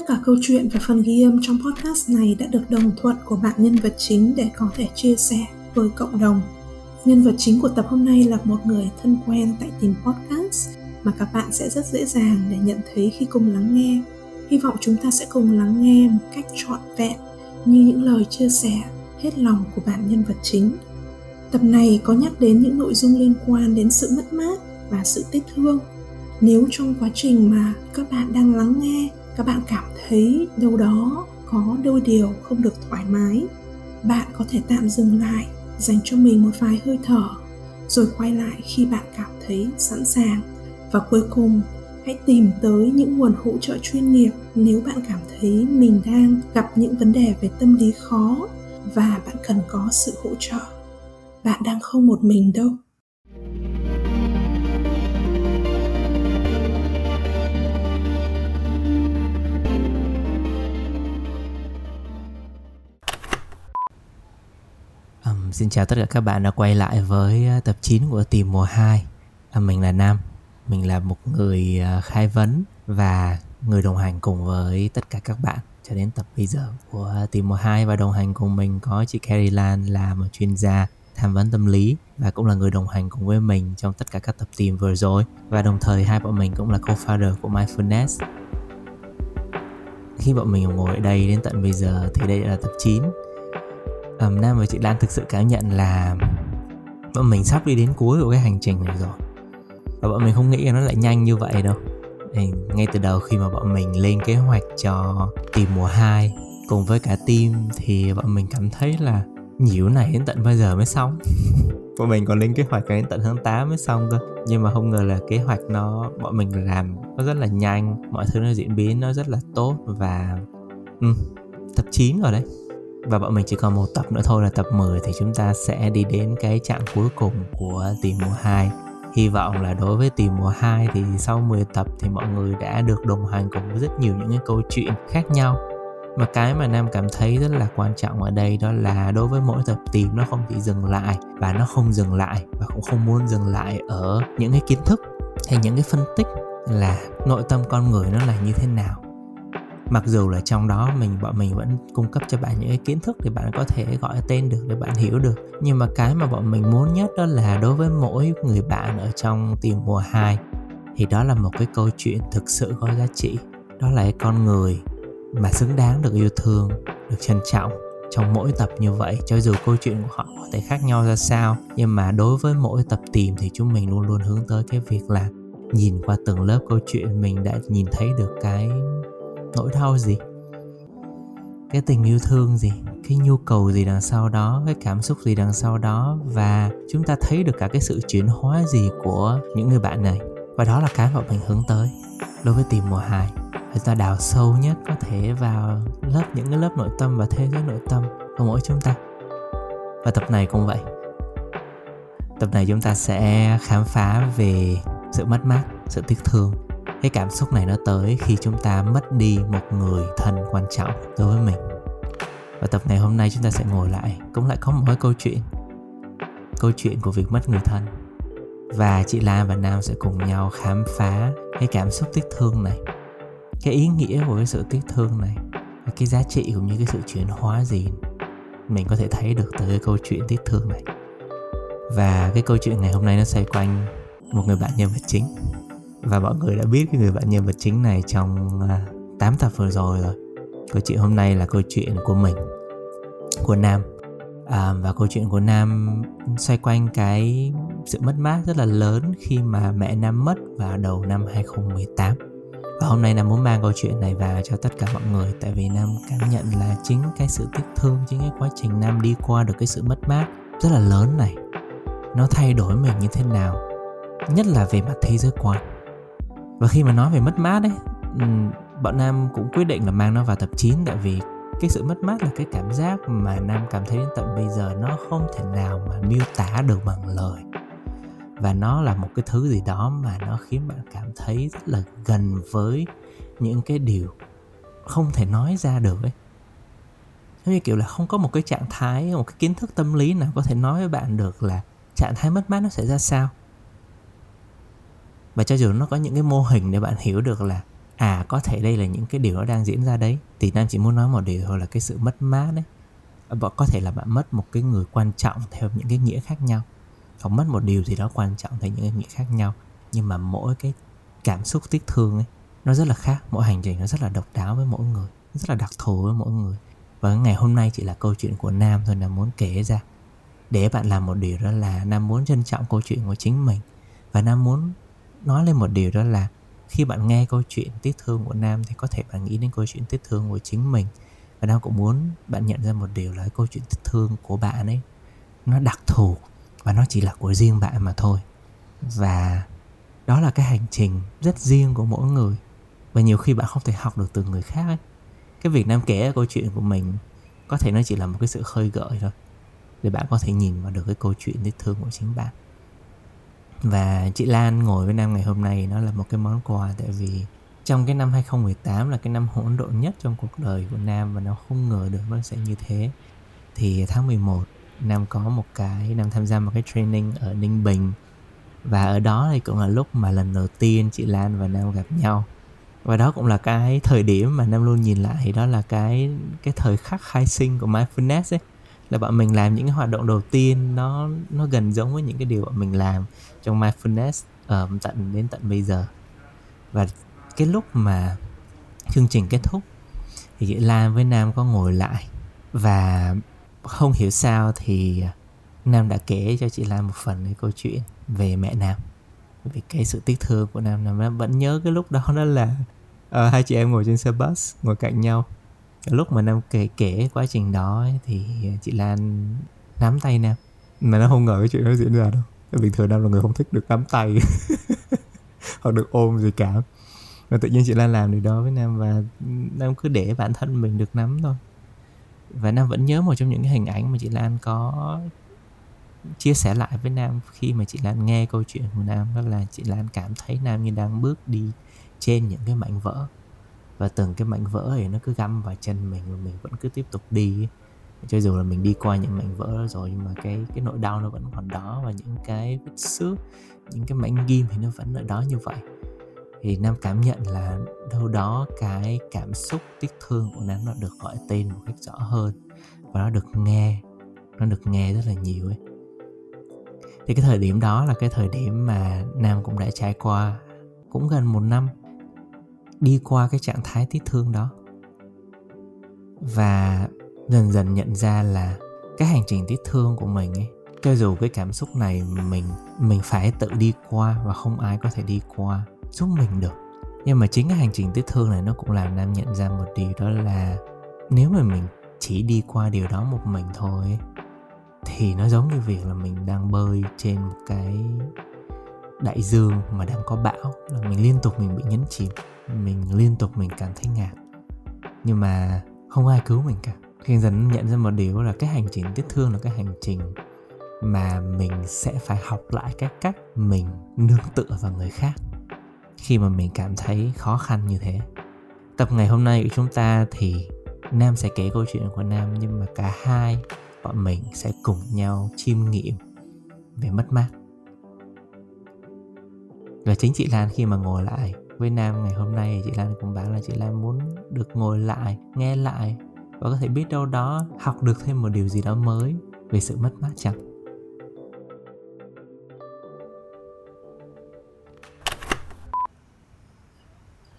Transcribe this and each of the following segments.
Tất cả câu chuyện và phần ghi âm trong podcast này đã được đồng thuận của bạn nhân vật chính để có thể chia sẻ với cộng đồng. Nhân vật chính của tập hôm nay là một người thân quen tại tìm podcast mà các bạn sẽ rất dễ dàng để nhận thấy khi cùng lắng nghe. Hy vọng chúng ta sẽ cùng lắng nghe một cách trọn vẹn như những lời chia sẻ hết lòng của bạn nhân vật chính. Tập này có nhắc đến những nội dung liên quan đến sự mất mát và sự tiếc thương. Nếu trong quá trình mà các bạn đang lắng nghe, các bạn cảm thấy đâu đó có đôi điều không được thoải mái, bạn có thể tạm dừng lại, dành cho mình một vài hơi thở, rồi quay lại khi bạn cảm thấy sẵn sàng. Và cuối cùng, hãy tìm tới những nguồn hỗ trợ chuyên nghiệp nếu bạn cảm thấy mình đang gặp những vấn đề về tâm lý khó và bạn cần có sự hỗ trợ. Bạn đang không một mình đâu. Um, xin chào tất cả các bạn đã quay lại với ờ, tập 9 của Tìm mùa 2 à, Mình là Nam. Mình là một người ờ, khai vấn và người đồng hành cùng với tất cả các bạn cho đến tập bây giờ của Tìm mùa 2 Và đồng hành cùng mình có chị Carrie Lan là một chuyên gia tham vấn tâm lý và cũng là người đồng hành cùng với mình trong tất cả các tập tìm vừa rồi. Và đồng thời hai bọn mình cũng là co-founder của Mindfulness khi bọn mình ngồi ở đây đến tận bây giờ thì đây là tập 9 um, Nam và chị Lan thực sự cảm nhận là bọn mình sắp đi đến cuối của cái hành trình này rồi. Và bọn mình không nghĩ là nó lại nhanh như vậy đâu. Ngay từ đầu khi mà bọn mình lên kế hoạch cho tìm mùa 2 cùng với cả team thì bọn mình cảm thấy là nhiễu này đến tận bây giờ mới xong. Bọn mình còn lên kế hoạch đến tận tháng 8 mới xong cơ. Nhưng mà không ngờ là kế hoạch nó bọn mình làm nó rất là nhanh mọi thứ nó diễn biến nó rất là tốt và ừ, tập 9 rồi đấy và bọn mình chỉ còn một tập nữa thôi là tập 10 thì chúng ta sẽ đi đến cái trạng cuối cùng của tìm mùa 2 Hy vọng là đối với tìm mùa 2 thì sau 10 tập thì mọi người đã được đồng hành cùng với rất nhiều những cái câu chuyện khác nhau. Mà cái mà nam cảm thấy rất là quan trọng ở đây đó là đối với mỗi tập tìm nó không chỉ dừng lại và nó không dừng lại và cũng không muốn dừng lại ở những cái kiến thức hay những cái phân tích là nội tâm con người nó là như thế nào mặc dù là trong đó mình, bọn mình vẫn cung cấp cho bạn những cái kiến thức để bạn có thể gọi tên được, để bạn hiểu được. Nhưng mà cái mà bọn mình muốn nhất đó là đối với mỗi người bạn ở trong tìm mùa 2 thì đó là một cái câu chuyện thực sự có giá trị. Đó là cái con người mà xứng đáng được yêu thương, được trân trọng trong mỗi tập như vậy. Cho dù câu chuyện của họ có thể khác nhau ra sao, nhưng mà đối với mỗi tập tìm thì chúng mình luôn luôn hướng tới cái việc là nhìn qua từng lớp câu chuyện mình đã nhìn thấy được cái nỗi đau gì? Cái tình yêu thương gì? Cái nhu cầu gì đằng sau đó? Cái cảm xúc gì đằng sau đó? Và chúng ta thấy được cả cái sự chuyển hóa gì của những người bạn này. Và đó là cái mà mình hướng tới đối với tìm mùa hai, người ta đào sâu nhất có thể vào lớp những cái lớp nội tâm và thế giới nội tâm của mỗi chúng ta. Và tập này cũng vậy. Tập này chúng ta sẽ khám phá về sự mất mát sự tiếc thương cái cảm xúc này nó tới khi chúng ta mất đi một người thân quan trọng đối với mình. Và tập ngày hôm nay chúng ta sẽ ngồi lại, cũng lại có một cái câu chuyện. Câu chuyện của việc mất người thân. Và chị Lan và Nam sẽ cùng nhau khám phá cái cảm xúc tiếc thương này, cái ý nghĩa của cái sự tiếc thương này, và cái giá trị cũng như cái sự chuyển hóa gì mình có thể thấy được từ cái câu chuyện tiếc thương này. Và cái câu chuyện ngày hôm nay nó xoay quanh một người bạn nhân vật chính và mọi người đã biết cái người bạn nhân vật chính này trong à, 8 tập vừa rồi rồi. Câu chuyện hôm nay là câu chuyện của mình của nam. À, và câu chuyện của nam xoay quanh cái sự mất mát rất là lớn khi mà mẹ nam mất vào đầu năm 2018 và hôm nay Nam muốn mang câu chuyện này vào cho tất cả mọi người Tại vì Nam cảm nhận là chính cái sự tiếc thương Chính cái quá trình Nam đi qua được cái sự mất mát rất là lớn này Nó thay đổi mình như thế nào Nhất là về mặt thế giới quan. Và khi mà nói về mất mát ấy ừ, Bọn Nam cũng quyết định là mang nó vào tập 9 Tại vì cái sự mất mát là cái cảm giác mà Nam cảm thấy đến tận bây giờ Nó không thể nào mà miêu tả được bằng lời. Và nó là một cái thứ gì đó mà nó khiến bạn cảm thấy rất là gần với những cái điều không thể nói ra được ấy. Giống như kiểu là không có một cái trạng thái, một cái kiến thức tâm lý nào có thể nói với bạn được là trạng thái mất mát nó sẽ ra sao và cho dù nó có những cái mô hình để bạn hiểu được là à có thể đây là những cái điều nó đang diễn ra đấy, thì nam chỉ muốn nói một điều thôi là cái sự mất mát đấy. Ờ, có thể là bạn mất một cái người quan trọng theo những cái nghĩa khác nhau. Hoặc mất một điều gì đó quan trọng theo những cái nghĩa khác nhau, nhưng mà mỗi cái cảm xúc tiếc thương ấy, nó rất là khác. Mỗi hành trình nó rất là độc đáo với mỗi người rất là đặc thù với mỗi người. Và ngày hôm nay chỉ là câu chuyện của nam thôi, nam muốn kể ra. Để bạn làm một điều đó là nam muốn trân trọng câu chuyện của chính mình. Và nam muốn nói lên một điều đó là, khi bạn nghe câu chuyện tiếc thương của nam thì có thể bạn nghĩ đến câu chuyện tiếc thương của chính mình. Và nam cũng muốn bạn nhận ra một điều là câu chuyện tiếc thương của bạn ấy, nó đặc thù và nó chỉ là của riêng bạn mà thôi. Và đó là cái hành trình rất riêng của mỗi người. Và nhiều khi bạn không thể học được từ người khác ấy. cái việc nam kể câu chuyện của mình có thể nó chỉ là một cái sự khơi gợi thôi. Để bạn có thể nhìn vào được cái câu chuyện tiếc thương của chính bạn và chị Lan ngồi với Nam ngày hôm nay nó là một cái món quà tại vì trong cái năm 2018 là cái năm hỗn độn nhất trong cuộc đời của Nam và nó không ngờ được nó sẽ như thế. Thì tháng 11 Nam có một cái, Nam tham gia một cái training ở Ninh Bình. Và ở đó thì cũng là lúc mà lần đầu tiên chị Lan và Nam gặp nhau. Và đó cũng là cái thời điểm mà Nam luôn nhìn lại, đó là cái cái thời khắc khai sinh của mindfulness ấy. Là bọn mình làm những cái hoạt động đầu tiên, nó nó gần giống với những cái điều bọn mình làm trong mindfulness um, tận đến tận bây giờ. Và cái lúc mà chương trình kết thúc thì chị Lan với Nam có ngồi lại và không hiểu sao thì Nam đã kể cho chị Lan một phần cái câu chuyện về mẹ Nam. Về cái sự tiếc thương của Nam Nam vẫn nhớ cái lúc đó đó là uh, hai chị em ngồi trên xe bus ngồi cạnh nhau. Lúc mà Nam kể kể quá trình đó ấy, thì chị Lan nắm tay Nam. Mà nó không ngờ cái chuyện nó diễn ra đâu bình thường Nam là người không thích được nắm tay. Hoặc được ôm gì cả. Và tự nhiên chị Lan làm điều đó với Nam và Nam cứ để bản thân mình được nắm thôi. Và Nam vẫn nhớ một trong những cái hình ảnh mà chị Lan có chia sẻ lại với Nam khi mà chị Lan nghe câu chuyện của Nam, đó là chị Lan cảm thấy Nam như đang bước đi trên những cái mảnh vỡ. Và từng cái mảnh vỡ thì nó cứ găm vào chân mình và mình vẫn cứ tiếp tục đi cho dù là mình đi qua những mảnh vỡ rồi, nhưng mà cái cái nỗi đau nó vẫn còn đó và những cái vết xước, những cái mảnh ghim thì nó vẫn ở đó như vậy. Thì nam cảm nhận là đâu đó cái cảm xúc, tiếc thương của nam nó được gọi tên một cách rõ hơn và nó được nghe, nó được nghe rất là nhiều ấy. Thì cái thời điểm đó là cái thời điểm mà nam cũng đã trải qua cũng gần một năm đi qua cái trạng thái tiếc thương đó. Và dần dần nhận ra là cái hành trình tiếc thương của mình ấy, cho dù cái cảm xúc này mình mình phải tự đi qua và không ai có thể đi qua, giúp mình được. Nhưng mà chính cái hành trình tiếc thương này nó cũng làm nam nhận ra một điều đó là nếu mà mình chỉ đi qua điều đó một mình thôi thì nó giống như việc là mình đang bơi trên một cái đại dương mà đang có bão, là mình liên tục mình bị nhấn chìm, mình liên tục mình cảm thấy ngạt. Nhưng mà không ai cứu mình cả khi dần nhận ra một điều là cái hành trình tiếc thương là cái hành trình mà mình sẽ phải học lại cái cách mình nương tựa vào người khác khi mà mình cảm thấy khó khăn như thế. Tập ngày hôm nay của chúng ta thì nam sẽ kể câu chuyện của nam nhưng mà cả hai bọn mình sẽ cùng nhau chiêm nghiệm về mất mát. Và chính chị Lan khi mà ngồi lại với Nam ngày hôm nay thì chị Lan cũng bảo là chị Lan muốn được ngồi lại, nghe lại và có thể biết đâu đó học được thêm một điều gì đó mới về sự mất mát chẳng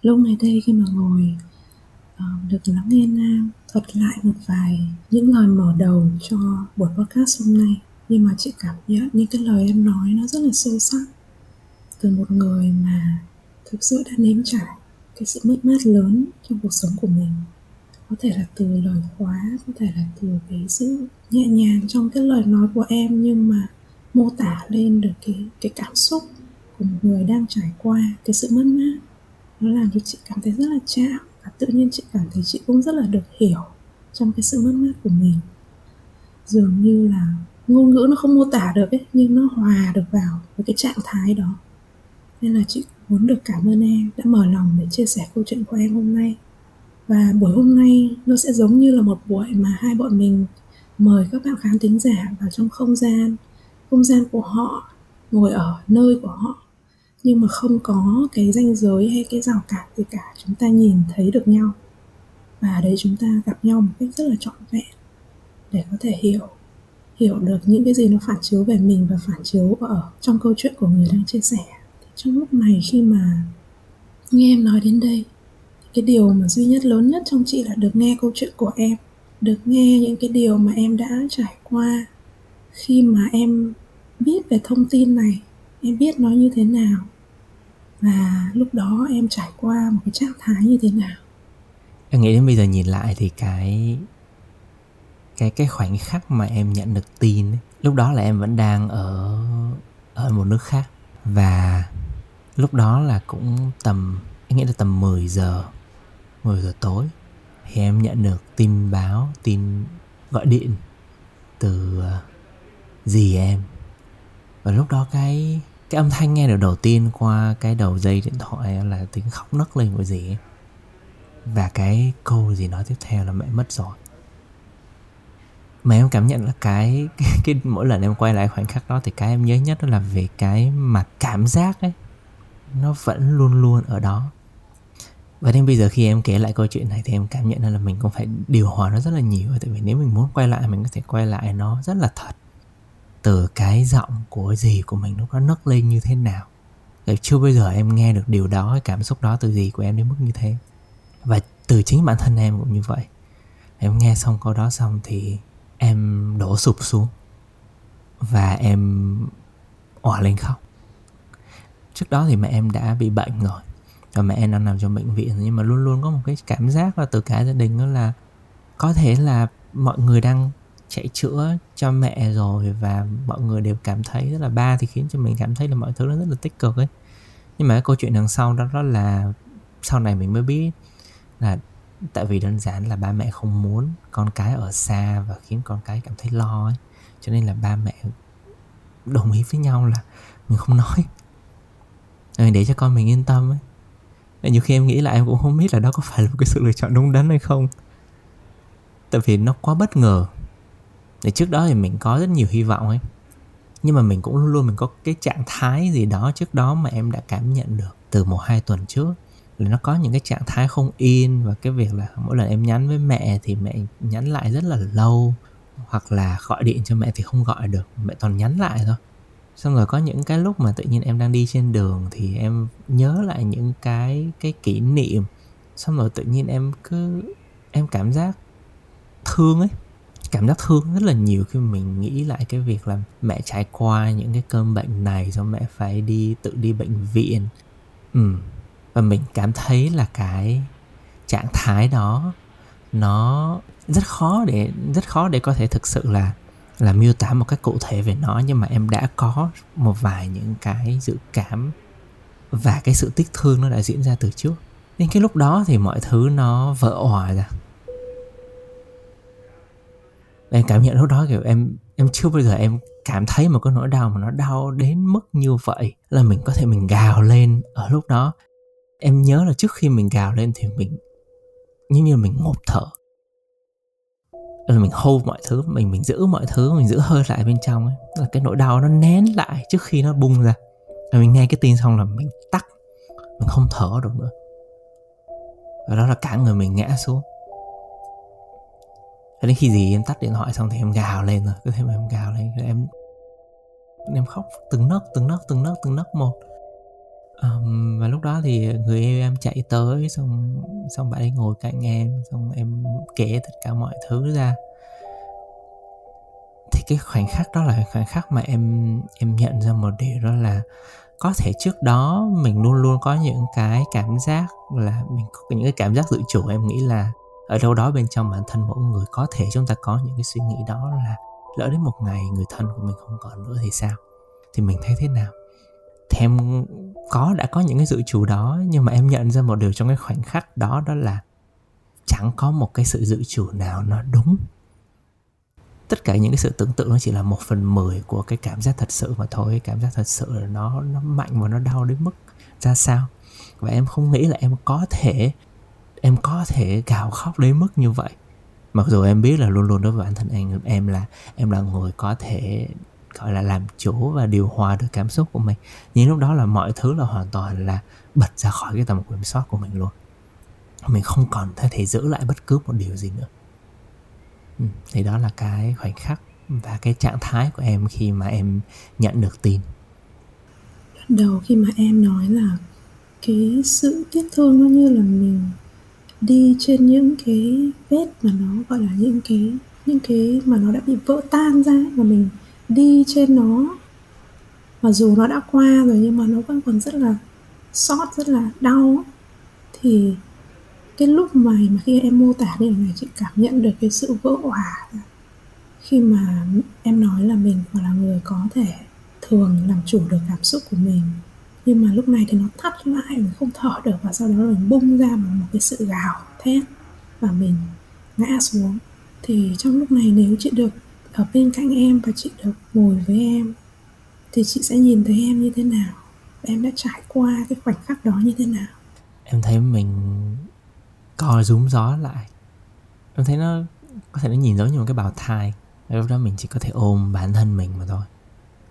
lúc này đây khi mà ngồi uh, được lắng nghe Nam thuật lại một vài những lời mở đầu cho buổi podcast hôm nay. Nhưng mà chị cảm nhận những cái lời em nói nó rất là sâu sắc. Từ một người mà thực sự đã nếm trải cái sự mất mát lớn trong cuộc sống của mình có thể là từ lời khóa, có thể là từ cái sự nhẹ nhàng trong cái lời nói của em, nhưng mà mô tả lên được cái cái cảm xúc của một người đang trải qua, cái sự mất mát. Nó làm cho chị cảm thấy rất là chạm và tự nhiên chị cảm thấy chị cũng rất là được hiểu trong cái sự mất mát của mình. Dường như là ngôn ngữ nó không mô tả được ấy, nhưng nó hòa được vào với cái trạng thái đó. Nên là chị muốn được cảm ơn em, đã mở lòng để chia sẻ câu chuyện của em hôm nay và buổi hôm nay nó sẽ giống như là một buổi mà hai bọn mình mời các bạn khán thính giả vào trong không gian. Không gian của họ, ngồi ở nơi của họ. Nhưng mà không có cái ranh giới hay cái rào cản gì cả, chúng ta nhìn thấy được nhau. Và đấy chúng ta gặp nhau một cách rất là trọn vẹn để có thể hiểu hiểu được những cái gì nó phản chiếu về mình và phản chiếu ở trong câu chuyện của người đang chia sẻ. Trong lúc này khi mà nghe em nói đến đây cái điều mà duy nhất lớn nhất trong chị là được nghe câu chuyện của em được nghe những cái điều mà em đã trải qua. Khi mà em biết về thông tin này em biết nó như thế nào và lúc đó em trải qua một cái trạng thái như thế nào. Em nghĩ đến bây giờ nhìn lại thì cái cái cái khoảnh khắc mà em nhận được tin ấy, lúc đó là em vẫn đang ở ở một nước khác. Và lúc đó là cũng tầm em nghĩ là tầm 10 giờ. 10 giờ tối thì em nhận được tin báo tin gọi điện từ ờ, dì em. Và lúc đó cái cái âm thanh nghe được đầu tiên qua cái đầu dây điện thoại là tiếng khóc nấc lên của dì ấy. và cái câu gì nói tiếp theo là mẹ mất rồi. Mà em cảm nhận là cái, cái cái mỗi lần em quay lại khoảnh khắc đó thì cái em nhớ nhất đó là về cái mà cảm giác ấy. Nó vẫn luôn luôn ở đó và đến bây giờ khi em kể lại câu chuyện này thì em cảm nhận là mình cũng phải điều hòa nó rất là nhiều tại vì nếu mình muốn quay lại, mình có thể quay lại nó rất là thật. Từ cái giọng của gì của mình lúc đó nấc lên như thế nào. Để chưa bao giờ em nghe được điều đó, cái cảm xúc đó từ gì của em đến mức như thế. Và từ chính bản thân em cũng như vậy. Em nghe xong câu đó xong thì em đổ sụp xuống. Và em òa lên khóc. Trước đó thì mẹ em đã bị bệnh rồi và mẹ em đang nằm trong bệnh viện, nhưng mà luôn luôn có một cái cảm giác là từ cả gia đình đó là có thể là mọi người đang chạy chữa cho mẹ rồi và mọi người đều cảm thấy rất là ba thì khiến cho mình cảm thấy là mọi thứ nó rất là tích cực ấy. Nhưng mà cái câu chuyện đằng sau đó đó là sau này mình mới biết là tại vì đơn giản là ba mẹ không muốn con cái ở xa và khiến con cái cảm thấy lo ấy. Cho nên là ba mẹ đồng ý với nhau là mình không nói. Để cho con mình yên tâm ấy. Nên nhiều khi em nghĩ là em cũng không biết là đó có phải là một cái sự lựa chọn đúng đắn hay không. Tại vì nó quá bất ngờ. Để trước đó thì mình có rất nhiều hy vọng ấy. Nhưng mà mình cũng luôn luôn mình có cái trạng thái gì đó trước đó mà em đã cảm nhận được từ một hai tuần trước. Là nó có những cái trạng thái không yên và cái việc là mỗi lần em nhắn với mẹ thì mẹ nhắn lại rất là lâu. Hoặc là gọi điện cho mẹ thì không gọi được, mẹ toàn nhắn lại thôi xong rồi có những cái lúc mà tự nhiên em đang đi trên đường thì em nhớ lại những cái cái kỷ niệm. Xong rồi tự nhiên em cứ, em cảm giác thương ấy, cảm giác thương rất là nhiều khi mình nghĩ lại cái việc là mẹ trải qua những cái cơn bệnh này xong mẹ phải đi, tự đi bệnh viện. Ừ và mình cảm thấy là cái trạng thái đó, nó rất khó để, rất khó để có thể thực sự là là miêu tả một cách cụ thể về nó, nhưng mà em đã có một vài những cái dự cảm và cái sự tiếc thương nó đã diễn ra từ trước. Nên cái lúc đó thì mọi thứ nó vỡ òa ra. Em cảm nhận lúc đó kiểu em em chưa bao giờ em cảm thấy một cái nỗi đau mà nó đau đến mức như vậy, là mình có thể mình gào lên ở lúc đó. Em nhớ là trước khi mình gào lên thì mình, như như mình ngộp thở là mình hold mọi thứ, mình mình giữ mọi thứ, mình giữ hơi lại bên trong ấy. Là cái nỗi đau nó nén lại trước khi nó bung ra. Và mình nghe cái tin xong là mình tắt. Mình không thở được nữa. Và đó là cả người mình ngã xuống. Và đến khi gì em tắt điện thoại xong thì em gào lên rồi. Cứ thế mà em gào lên. Em em khóc từng nấc từng nấc từng nấc từng nấc một um, và lúc đó thì người yêu em chạy tới xong xong bạn ấy ngồi cạnh em xong em kể tất cả mọi thứ ra. Thì cái khoảnh khắc đó là khoảnh khắc mà em em nhận ra một điều đó là có thể trước đó mình luôn luôn có những cái cảm giác là mình có những cái cảm giác tự chủ em nghĩ là ở đâu đó bên trong bản thân mỗi người có thể chúng ta có những cái suy nghĩ đó là lỡ đến một ngày người thân của mình không còn nữa thì sao? Thì mình thấy thế nào? Thì em có, đã có những cái dự trù đó, nhưng mà em nhận ra một điều trong cái khoảnh khắc đó đó là chẳng có một cái sự dự trù nào nó đúng. Tất cả những cái sự tưởng tượng nó chỉ là một phần mười của cái cảm giác thật sự mà thôi. Cảm giác thật sự là nó nó mạnh và nó đau đến mức ra sao. Và em không nghĩ là em có thể, em có thể gào khóc đến mức như vậy. Mặc dù em biết là luôn luôn đối với bản thân em em là em là người có thể gọi là làm chủ và điều hòa được cảm xúc của mình. Nhưng lúc đó là mọi thứ là hoàn toàn là bật ra khỏi cái tầm kiểm soát của mình luôn. Mình không còn thể thể giữ lại bất cứ một điều gì nữa. Ừ, thì đó là cái khoảnh khắc và cái trạng thái của em khi mà em nhận được tin. Đầu khi mà em nói là cái sự tiếc thương nó như là mình đi trên những cái vết mà nó gọi là những cái những cái mà nó đã bị vỡ tan ra và mình đi trên nó. Mà dù nó đã qua rồi nhưng mà nó vẫn còn rất là sót rất là đau. Thì cái lúc mà mà khi em mô tả điều này chị cảm nhận được cái sự vỡ hòa khi mà em nói là mình là người có thể thường làm chủ được cảm xúc của mình. Nhưng mà lúc này thì nó thắt lại mình không thở được và sau đó mình bung ra một, một cái sự gào thét và mình ngã xuống. Thì trong lúc này nếu chị được ở bên cạnh em và chị được ngồi với em, thì chị sẽ nhìn thấy em như thế nào? Em đã trải qua cái khoảnh khắc đó như thế nào? Em thấy mình co rúm gió lại. Em thấy nó có thể nó nhìn giống như một cái bào thai. Lúc đó mình chỉ có thể ôm bản thân mình mà thôi.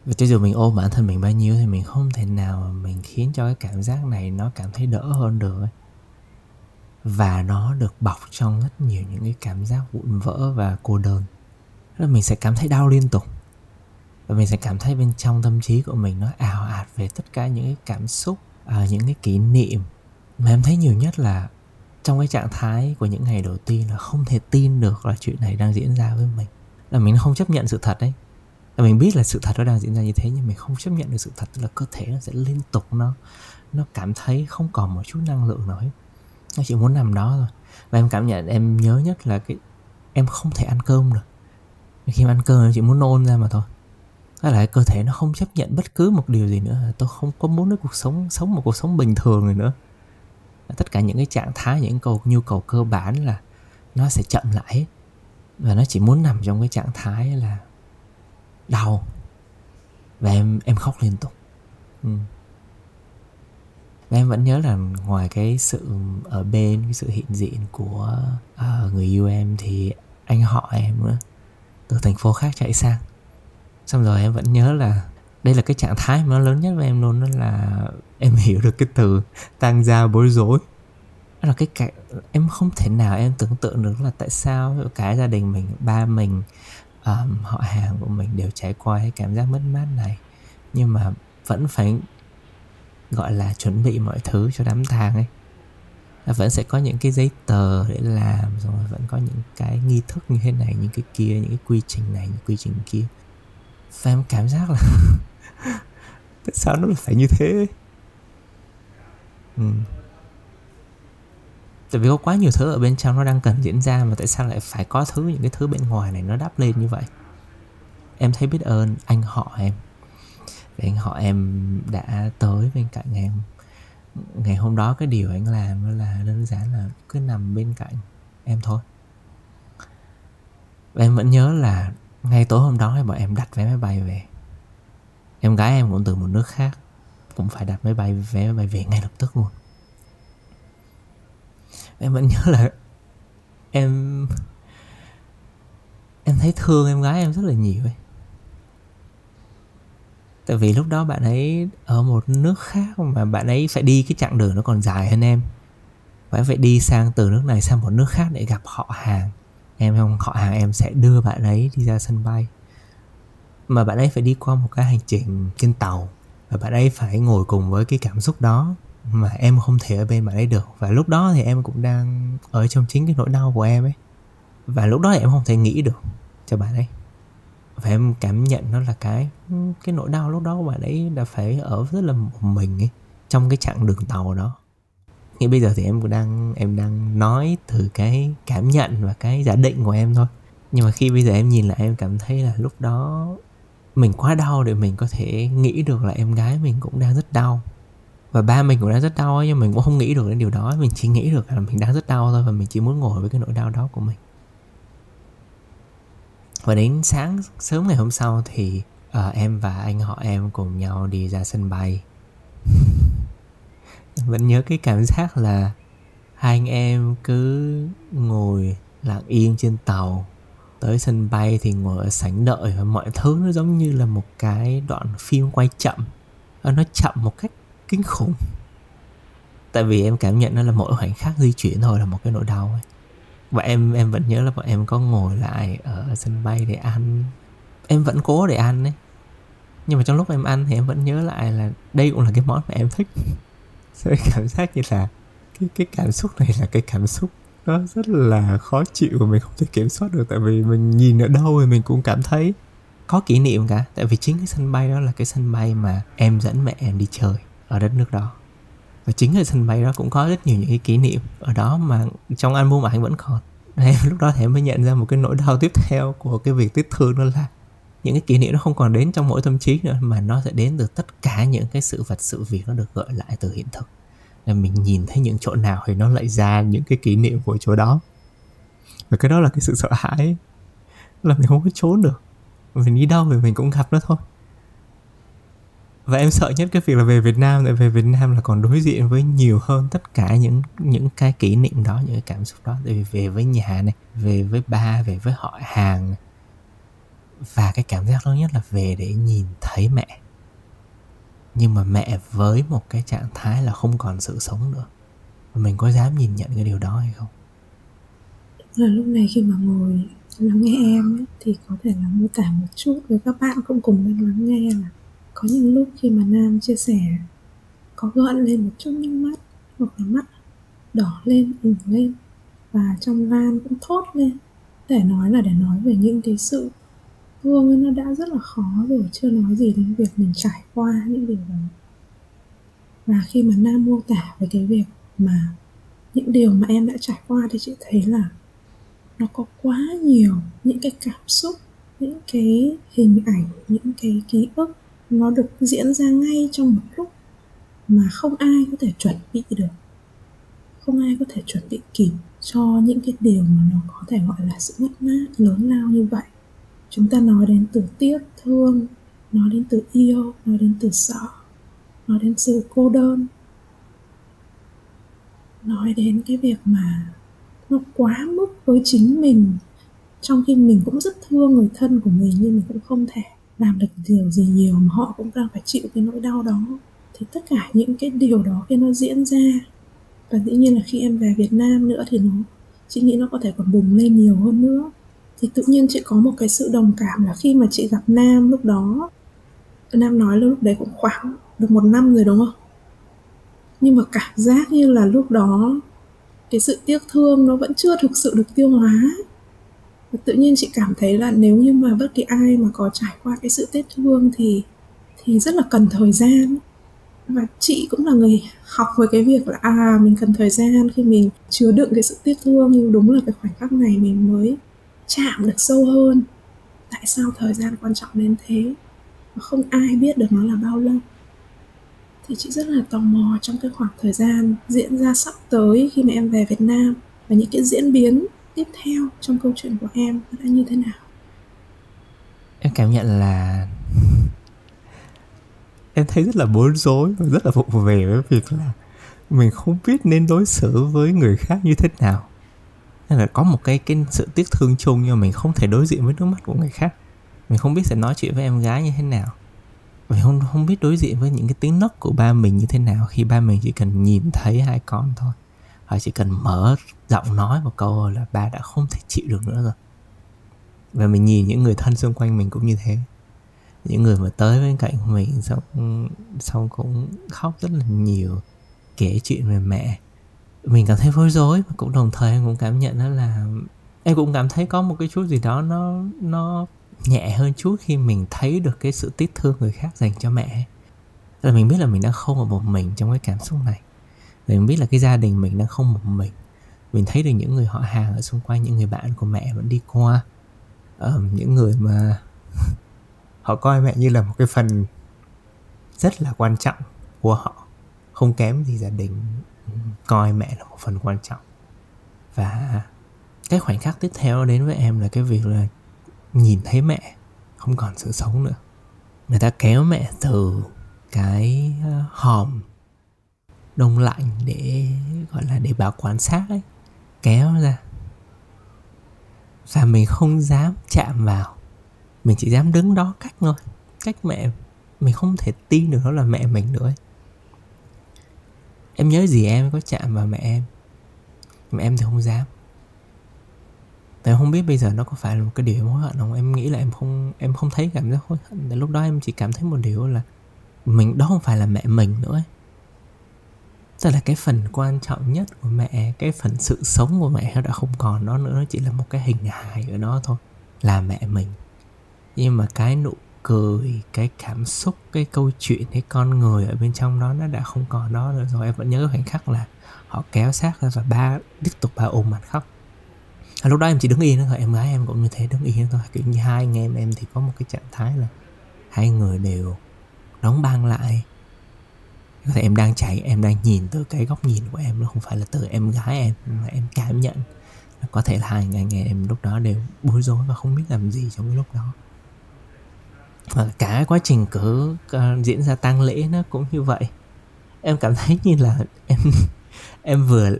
Và cho dù mình ôm bản thân mình bao nhiêu thì mình không thể nào mà mình khiến cho cái cảm giác này nó cảm thấy đỡ hơn được ấy. và nó được bọc trong rất nhiều những cái cảm giác vụn vỡ và cô đơn là mình sẽ cảm thấy đau liên tục. Và mình sẽ cảm thấy bên trong tâm trí của mình nó ảo ạt về tất cả những cái cảm xúc à, những cái kỷ niệm. Mà em thấy nhiều nhất là trong cái trạng thái của những ngày đầu tiên là không thể tin được là chuyện này đang diễn ra với mình. Là mình không chấp nhận sự thật đấy. Là mình biết là sự thật nó đang diễn ra như thế nhưng mình không chấp nhận được sự thật tức là cơ thể nó sẽ liên tục nó nó cảm thấy không còn một chút năng lượng nào hết. Nó chỉ muốn nằm đó thôi. Và em cảm nhận em nhớ nhất là cái em không thể ăn cơm được khi mà ăn cơm em chỉ muốn nôn ra mà thôi. Đó là cơ thể nó không chấp nhận bất cứ một điều gì nữa. Tôi không có muốn cái cuộc sống sống một cuộc sống bình thường rồi nữa. Tất cả những cái trạng thái những cầu nhu cầu cơ bản là nó sẽ chậm lại. Và nó chỉ muốn nằm trong cái trạng thái là đau. Và em em khóc liên tục. Ừ. và em vẫn nhớ là ngoài cái sự ở bên cái sự hiện diện của uh, người yêu em thì anh họ em nữa từ thành phố khác chạy sang. Xong rồi em vẫn nhớ là đây là cái trạng thái mà nó lớn nhất với em luôn đó là em hiểu được cái từ tăng gia bối rối. Đó là cái cái em không thể nào em tưởng tượng được là tại sao cái gia đình mình ba mình um, họ hàng của mình đều trải qua cái cảm giác mất mát này. Nhưng mà vẫn phải gọi là chuẩn bị mọi thứ cho đám tang ấy vẫn sẽ có những cái giấy tờ để làm rồi vẫn có những cái nghi thức như thế này, những cái kia, những cái quy trình này, những quy trình kia. Và em cảm giác là tại sao nó phải như thế? Ừ. tại vì có quá nhiều thứ ở bên trong nó đang cần diễn ra mà tại sao lại phải có thứ, những cái thứ bên ngoài này nó đắp lên như vậy? Em thấy biết ơn anh họ em. Vì anh họ em đã tới bên cạnh em ngày hôm đó cái điều anh làm là đơn giản là cứ nằm bên cạnh em thôi. Và em vẫn nhớ là ngay tối hôm đó thì bọn em đặt vé máy bay về. Em gái em cũng từ một nước khác, cũng phải đặt máy bay, vé máy bay về ngay lập tức luôn. Em vẫn nhớ là em em thấy thương em gái em rất là nhiều ấy tại vì lúc đó bạn ấy ở một nước khác mà bạn ấy phải đi cái chặng đường nó còn dài hơn em. Phải phải đi sang từ nước này sang một nước khác để gặp họ hàng. Em không, họ hàng em sẽ đưa bạn ấy đi ra sân bay. Mà bạn ấy phải đi qua một cái hành trình trên tàu. Và bạn ấy phải ngồi cùng với cái cảm xúc đó mà em không thể ở bên bạn ấy được. Và lúc đó thì em cũng đang ở trong chính cái nỗi đau của em ấy. Và lúc đó thì em không thể nghĩ được cho bạn ấy và em cảm nhận nó là cái cái nỗi đau lúc đó của bạn ấy đã phải ở rất là một mình ấy, trong cái chặng đường tàu đó. Nghĩ bây giờ thì em cũng đang, em đang nói từ cái cảm nhận và cái giả định của em thôi. Nhưng mà khi bây giờ em nhìn lại em cảm thấy là lúc đó mình quá đau để mình có thể nghĩ được là em gái mình cũng đang rất đau. Và ba mình cũng đang rất đau nhưng mình cũng không nghĩ được đến điều đó. Mình chỉ nghĩ được là mình đang rất đau thôi và mình chỉ muốn ngồi với cái nỗi đau đó của mình và đến sáng sớm ngày hôm sau thì uh, em và anh họ em cùng nhau đi ra sân bay. Vẫn nhớ cái cảm giác là hai anh em cứ ngồi lặng yên trên tàu. Tới sân bay thì ngồi ở sảnh đợi và mọi thứ nó giống như là một cái đoạn phim quay chậm. Ờ, nó chậm một cách kinh khủng. Tại vì em cảm nhận nó là mỗi khoảnh khắc di chuyển thôi là một cái nỗi đau ấy và em em vẫn nhớ là bọn em có ngồi lại ở sân bay để ăn. Em vẫn cố để ăn đấy nhưng mà trong lúc em ăn thì em vẫn nhớ lại là đây cũng là cái món mà em thích. Sẽ cảm giác như là cái cái cảm xúc này là cái cảm xúc nó rất là khó chịu và mình không thể kiểm soát được. Tại vì mình nhìn ở đâu thì mình cũng cảm thấy có kỷ niệm cả. Tại vì chính cái sân bay đó là cái sân bay mà em dẫn mẹ em đi chơi ở đất nước đó và chính ở sân bay đó cũng có rất nhiều những cái kỷ niệm ở đó mà trong album ảnh vẫn còn. Em lúc đó thì em mới nhận ra một cái nỗi đau tiếp theo của cái việc tiếc thương đó là những cái kỷ niệm nó không còn đến trong mỗi tâm trí nữa, mà nó sẽ đến từ tất cả những cái sự vật, sự việc nó được gợi lại từ hiện thực. Là mình nhìn thấy những chỗ nào thì nó lại ra những cái kỷ niệm của chỗ đó. Và cái đó là cái sự sợ hãi. Là mình không có trốn được. Mình đi đâu thì mình cũng gặp nó thôi và em sợ nhất cái việc là về Việt Nam tại về Việt Nam là còn đối diện với nhiều hơn tất cả những những cái kỷ niệm đó những cái cảm xúc đó. Tại vì về với nhà này về với ba về với họ hàng này. và cái cảm giác lớn nhất là về để nhìn thấy mẹ. Nhưng mà mẹ với một cái trạng thái là không còn sự sống nữa. Mình có dám nhìn nhận cái điều đó hay không? Là lúc này khi mà ngồi lắng nghe em ấy, thì có thể là mô tả một chút với các bạn cũng cùng đang lắng nghe là có những lúc khi mà nam chia sẻ, có gợn lên một chút nước mắt, hoặc là mắt đỏ lên, ửng lên, và trong van cũng thốt lên, để nói là để nói về những cái sự thương nó đã rất là khó rồi, chưa nói gì đến việc mình trải qua những điều đó. Và khi mà nam mô tả về cái việc mà những điều mà em đã trải qua thì chị thấy là nó có quá nhiều những cái cảm xúc, những cái hình ảnh, những cái ký ức nó được diễn ra ngay trong một lúc mà không ai có thể chuẩn bị được. Không ai có thể chuẩn bị kịp cho những cái điều mà nó có thể gọi là sự mất mát lớn lao như vậy. Chúng ta nói đến từ tiếc, thương, nói đến từ yêu, nói đến từ sợ, nói đến sự cô đơn. Nói đến cái việc mà nó quá mức với chính mình, trong khi mình cũng rất thương người thân của mình nhưng mình cũng không thể làm được điều gì nhiều mà họ cũng đang phải chịu cái nỗi đau đó. Thì tất cả những cái điều đó khi nó diễn ra, và dĩ nhiên là khi em về Việt Nam nữa thì nó, chị nghĩ nó có thể còn bùng lên nhiều hơn nữa. Thì tự nhiên chị có một cái sự đồng cảm là khi mà chị gặp Nam lúc đó, Nam nói là lúc đấy cũng khoảng được một năm rồi đúng không? Nhưng mà cảm giác như là lúc đó cái sự tiếc thương nó vẫn chưa thực sự được tiêu hóa tự nhiên chị cảm thấy là nếu như mà bất kỳ ai mà có trải qua cái sự tiếc thương thì thì rất là cần thời gian. Và chị cũng là người học với cái việc là à mình cần thời gian khi mình chứa đựng cái sự tiếc thương, nhưng đúng là cái khoảnh khắc này mình mới chạm được sâu hơn. Tại sao thời gian quan trọng đến thế? Và không ai biết được nó là bao lâu. Thì chị rất là tò mò trong cái khoảng thời gian diễn ra sắp tới khi mà em về Việt Nam và những cái diễn biến tiếp theo trong câu chuyện của em đã như thế nào? Em cảm nhận là em thấy rất là bối rối và rất là vụng về với việc là mình không biết nên đối xử với người khác như thế nào. Nên là có một cái cái sự tiếc thương chung nhưng mà mình không thể đối diện với nước mắt của người khác. Mình không biết sẽ nói chuyện với em gái như thế nào. Mình không không biết đối diện với những cái tiếng nấc của ba mình như thế nào khi ba mình chỉ cần nhìn thấy hai con thôi họ chỉ cần mở giọng nói một câu là ba đã không thể chịu được nữa rồi. Và mình nhìn những người thân xung quanh mình cũng như thế. Những người mà tới bên cạnh mình xong xong cũng khóc rất là nhiều, kể chuyện về mẹ. Mình cảm thấy bối rối và cũng đồng thời em cũng cảm nhận đó là em cũng cảm thấy có một cái chút gì đó nó nó nhẹ hơn chút khi mình thấy được cái sự tiếc thương người khác dành cho mẹ. Là mình biết là mình đang không ở một mình trong cái cảm xúc này mình biết là cái gia đình mình đang không một mình. Mình thấy được những người họ hàng ở xung quanh những người bạn của mẹ vẫn đi qua. Um, những người mà họ coi mẹ như là một cái phần rất là quan trọng của họ. Không kém gì gia đình coi mẹ là một phần quan trọng. Và cái khoảnh khắc tiếp theo đến với em là cái việc là nhìn thấy mẹ không còn sự sống nữa. Người ta kéo mẹ từ cái ờ, hòm đông lạnh để, gọi là, để bảo quan sát ấy, kéo ra. Và mình không dám chạm vào, mình chỉ dám đứng đó cách thôi, cách mẹ mình không thể tin được nó là mẹ mình nữa ấy. em nhớ gì em có chạm vào mẹ em? Mà em thì không dám. Tại không biết bây giờ nó có phải là một cái điều hối hận không? Em nghĩ là em không em không thấy cảm giác hối hận. Tại lúc đó em chỉ cảm thấy một điều là Mình, đó không phải là mẹ mình nữa ấy. Tức là cái phần quan trọng nhất của mẹ Cái phần sự sống của mẹ nó đã không còn đó nữa Nó chỉ là một cái hình hài ở đó thôi Là mẹ mình. Nhưng mà cái nụ cười Cái cảm xúc Cái câu chuyện Cái con người ở bên trong đó Nó đã không còn đó nữa rồi. Em vẫn nhớ khoảnh khắc là Họ kéo xác ra và ba tiếp tục ba ôm mặt khóc. À, lúc đó em chỉ đứng yên thôi em gái em cũng như thế đứng yên thôi. Kiểu như hai anh em em thì có một cái trạng thái là hai người đều đóng băng lại có thể em đang chạy em đang nhìn từ cái góc nhìn của em nó không phải là từ em gái em mà em cảm nhận. Có thể là hai anh em lúc đó đều bối rối và không biết làm gì trong cái lúc đó. Và cả quá trình cử uh, diễn ra tang lễ nó cũng như vậy. Em cảm thấy như là em em vừa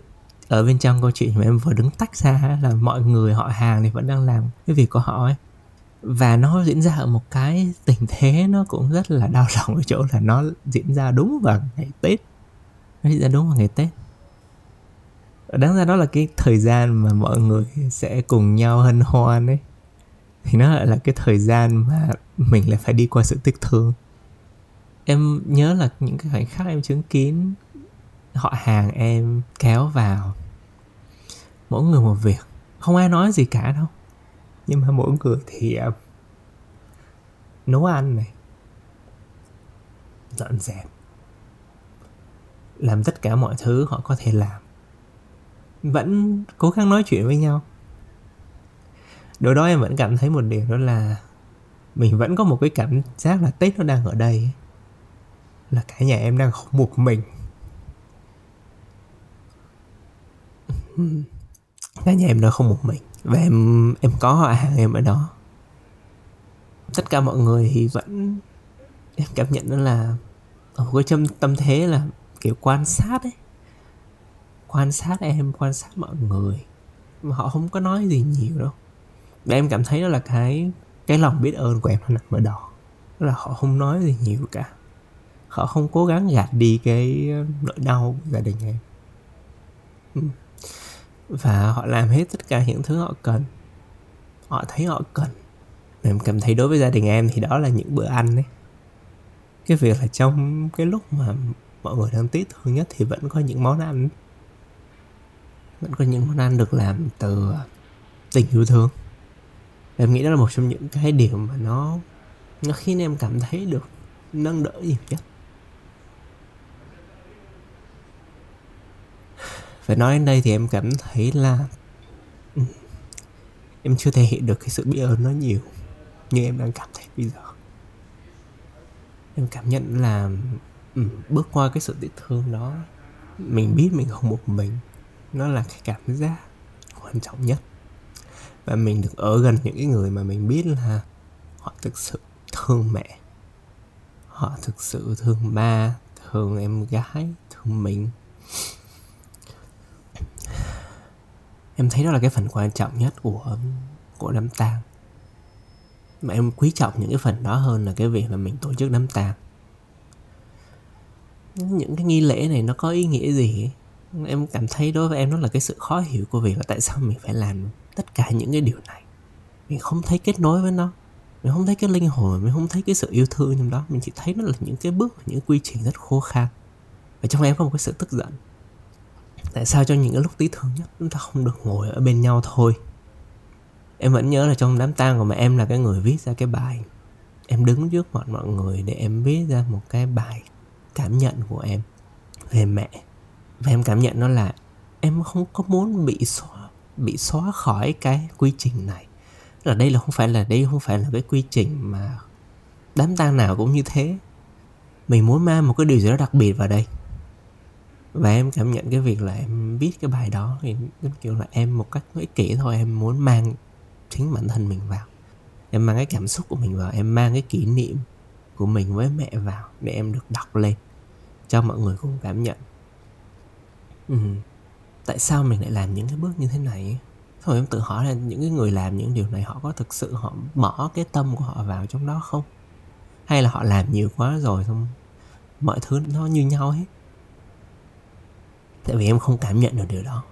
ở bên trong câu chuyện mà em vừa đứng tách ra là mọi người họ hàng thì vẫn đang làm cái việc của họ ấy và nó diễn ra ở một cái tình thế nó cũng rất là đau lòng ở chỗ là nó diễn ra đúng vào ngày tết. Nó diễn ra đúng vào ngày tết. Đáng ra đó là cái thời gian mà mọi người sẽ cùng nhau hân hoan ấy. Thì nó lại là cái thời gian mà mình lại phải đi qua sự tiếc thương. Em nhớ là những cái khoảnh khắc em chứng kiến họ hàng em kéo vào. Mỗi người một việc. Không ai nói gì cả đâu nhưng mà mỗi người thì uh, nấu ăn này dọn dẹp làm tất cả mọi thứ họ có thể làm. Vẫn cố gắng nói chuyện với nhau. Đối đó em vẫn cảm thấy một điều đó là mình vẫn có một cái cảm giác là tết nó đang ở đây là cả nhà em đang không một mình. Cả nhà em nó không một mình và em em có họ hàng em ở đó. Tất cả mọi người thì vẫn, em cảm nhận đó là ở một cái tâm tâm thế là kiểu quan sát ấy. Quan sát em, quan sát mọi người. Mà họ không có nói gì nhiều đâu. Và em cảm thấy đó là cái cái lòng biết ơn của em nó nằm ở đó. Đó là họ không nói gì nhiều cả. Họ không cố gắng gạt đi cái nỗi đau của gia đình em. Ừ và họ làm hết tất cả những thứ họ cần. Họ thấy họ cần. Em cảm thấy đối với gia đình em thì đó là những bữa ăn đấy cái việc là trong cái lúc mà mọi người đang tiếc thương nhất thì vẫn có những món ăn. Vẫn có những món ăn được làm từ ờ, tình yêu thương. Em nghĩ đó là một trong những cái điều mà nó nó khiến em cảm thấy được nâng đỡ nhiều nhất. Phải nói đến đây thì em cảm thấy là ừ, em chưa thể hiện được cái sự biết ơn nó nhiều như em đang cảm thấy bây giờ. Em cảm nhận là ừ, bước qua cái sự tiếc thương đó mình biết mình không một mình nó là cái cảm giác quan trọng nhất. Và mình được ở gần những cái người mà mình biết là họ thực sự thương mẹ họ thực sự thương ba thương em gái thương mình em thấy đó là cái phần quan trọng nhất của của đám tang. Mà em quý trọng những cái phần đó hơn là cái việc là mình tổ chức đám tang. Những cái nghi lễ này nó có ý nghĩa gì? Em cảm thấy đối với em nó là cái sự khó hiểu của việc là tại sao mình phải làm tất cả những cái điều này. Mình không thấy kết nối với nó. Mình không thấy cái linh hồn, mình không thấy cái sự yêu thương trong đó. Mình chỉ thấy nó là những cái bước, những quy trình rất khô khan. Và trong em có một cái sự tức giận tại sao trong những cái lúc tí thương nhất, chúng ta không được ngồi ở bên nhau thôi? Em vẫn nhớ là trong đám tang của mẹ em là cái người viết ra cái bài. Em đứng trước mặt mọi người để em viết ra một cái bài cảm nhận của em về mẹ. Và em cảm nhận nó là em không có muốn bị xóa bị xóa khỏi cái quy trình này. Là đây là không phải là, đây không phải là cái quy trình mà đám tang nào cũng như thế. Mình muốn mang một cái điều gì đó đặc biệt vào đây và em cảm nhận cái việc là em viết cái bài đó thì giống kiểu là em một cách ích kỷ thôi, em muốn mang chính bản thân mình vào. Em mang cái cảm xúc của mình vào, em mang cái kỷ niệm của mình với mẹ vào để em được đọc lên, cho mọi người cùng cảm nhận. Ừ. tại sao mình lại làm những cái bước như thế này thôi em tự hỏi là những cái người làm những điều này họ có thực sự họ bỏ cái tâm của họ vào trong đó không? Hay là họ làm nhiều quá rồi xong mọi thứ nó như nhau hết? Tại vì em không cảm nhận được điều đó.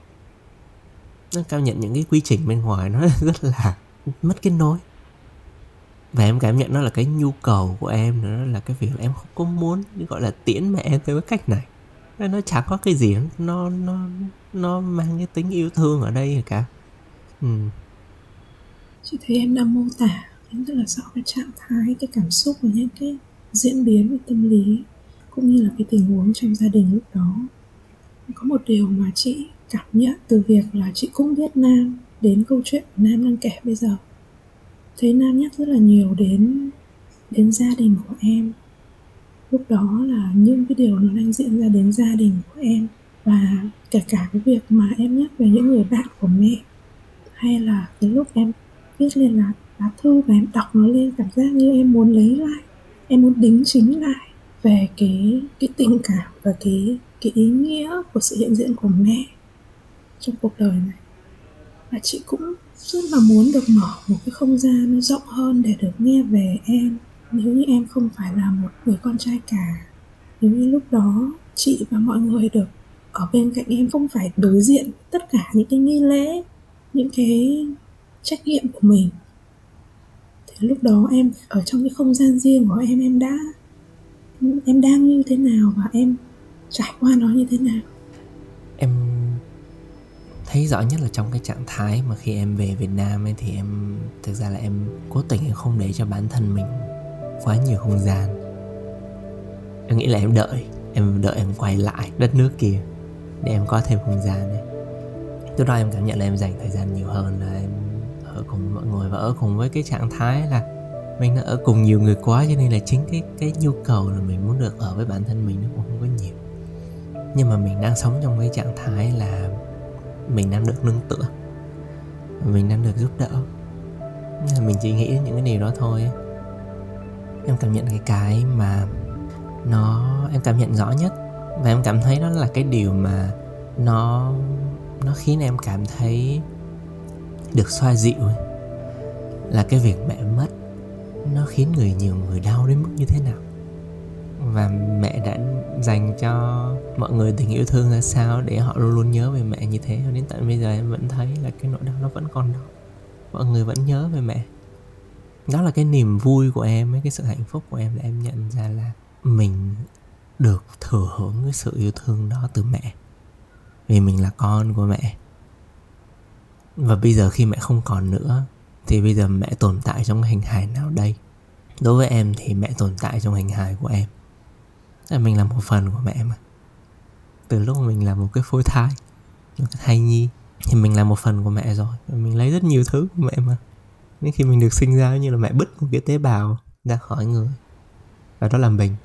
Nó cảm nhận những cái quy trình bên ngoài nó rất là mất kết nối. Và em cảm nhận nó là cái nhu cầu của em nữa là cái việc là em không có muốn, gọi là, tiễn mẹ em theo cái cách này. Nó chẳng có cái gì, nó nó nó mang cái tính yêu thương ở đây cả. Ừ. chị thấy em đang mô tả tức là rõ cái trạng thái, cái cảm xúc và những cái diễn biến về tâm lý, cũng như là cái tình huống trong gia đình lúc đó có một điều mà chị cảm nhận từ việc là chị cũng biết nam đến câu chuyện nam đang kể bây giờ. Thấy nam nhắc rất là nhiều đến đến gia đình của em. Lúc đó là những cái điều nó đang diễn ra đến gia đình của em và kể cả cái việc mà em nhắc về những người bạn của mẹ. Hay là cái lúc em viết lên là lá thư và em đọc nó lên, cảm giác như em muốn lấy lại, em muốn đính chính lại về cái cái tình cảm và cái cái ý nghĩa của sự hiện diện của mẹ trong cuộc đời này. Và chị cũng rất là muốn được mở một cái không gian nó rộng hơn để được nghe về em. Nếu như em không phải là một người con trai cả, nếu như lúc đó chị và mọi người được ở bên cạnh em không phải đối diện tất cả những cái nghi lễ, những cái trách nhiệm của mình, thì lúc đó em ở trong cái không gian riêng của em em đã, em đang như thế nào và em trải qua nó như thế nào? Em thấy rõ nhất là trong cái trạng thái mà khi em về Việt Nam ấy thì em, thực ra là em cố tình em không để cho bản thân mình quá nhiều không gian. Em nghĩ là em đợi em đợi em quay lại đất nước kia để em có thêm không gian này lúc đó em cảm nhận là em dành thời gian nhiều hơn, là em ở cùng mọi người và ở cùng với cái trạng thái là mình đã ở cùng nhiều người quá, cho nên là chính cái cái nhu cầu là mình muốn được ở với bản thân mình nó cũng không có nhiều nhưng mà mình đang sống trong cái trạng thái là mình đang được nương tựa. Mình đang được giúp đỡ. Mình chỉ nghĩ đến những cái điều đó thôi. Em cảm nhận cái cái mà nó, em cảm nhận rõ nhất. Và em cảm thấy đó là cái điều mà nó nó khiến em cảm thấy được xoa dịu là cái việc mẹ mất nó khiến người nhiều người đau đến mức như thế nào và mẹ đã dành cho mọi người tình yêu thương ra sao để họ luôn luôn nhớ về mẹ như thế. Đến tận bây giờ em vẫn thấy là cái nỗi đau nó vẫn còn đó. Mọi người vẫn nhớ về mẹ. Đó là cái niềm vui của em ấy cái sự hạnh phúc của em là em nhận ra là mình được thừa hưởng cái sự yêu thương đó từ mẹ. Vì mình là con của mẹ. Và bây giờ khi mẹ không còn nữa, thì bây giờ mẹ tồn tại trong hình hài nào đây? Đối với em thì mẹ tồn tại trong hình hài của em là mình là một phần của mẹ mà. Từ lúc mình là một cái phôi thai một cái thai nhi thì mình là một phần của mẹ rồi. Mình lấy rất nhiều thứ của mẹ mà. Đến khi mình được sinh ra như là mẹ bứt một cái tế bào ra khỏi người và đó là mình.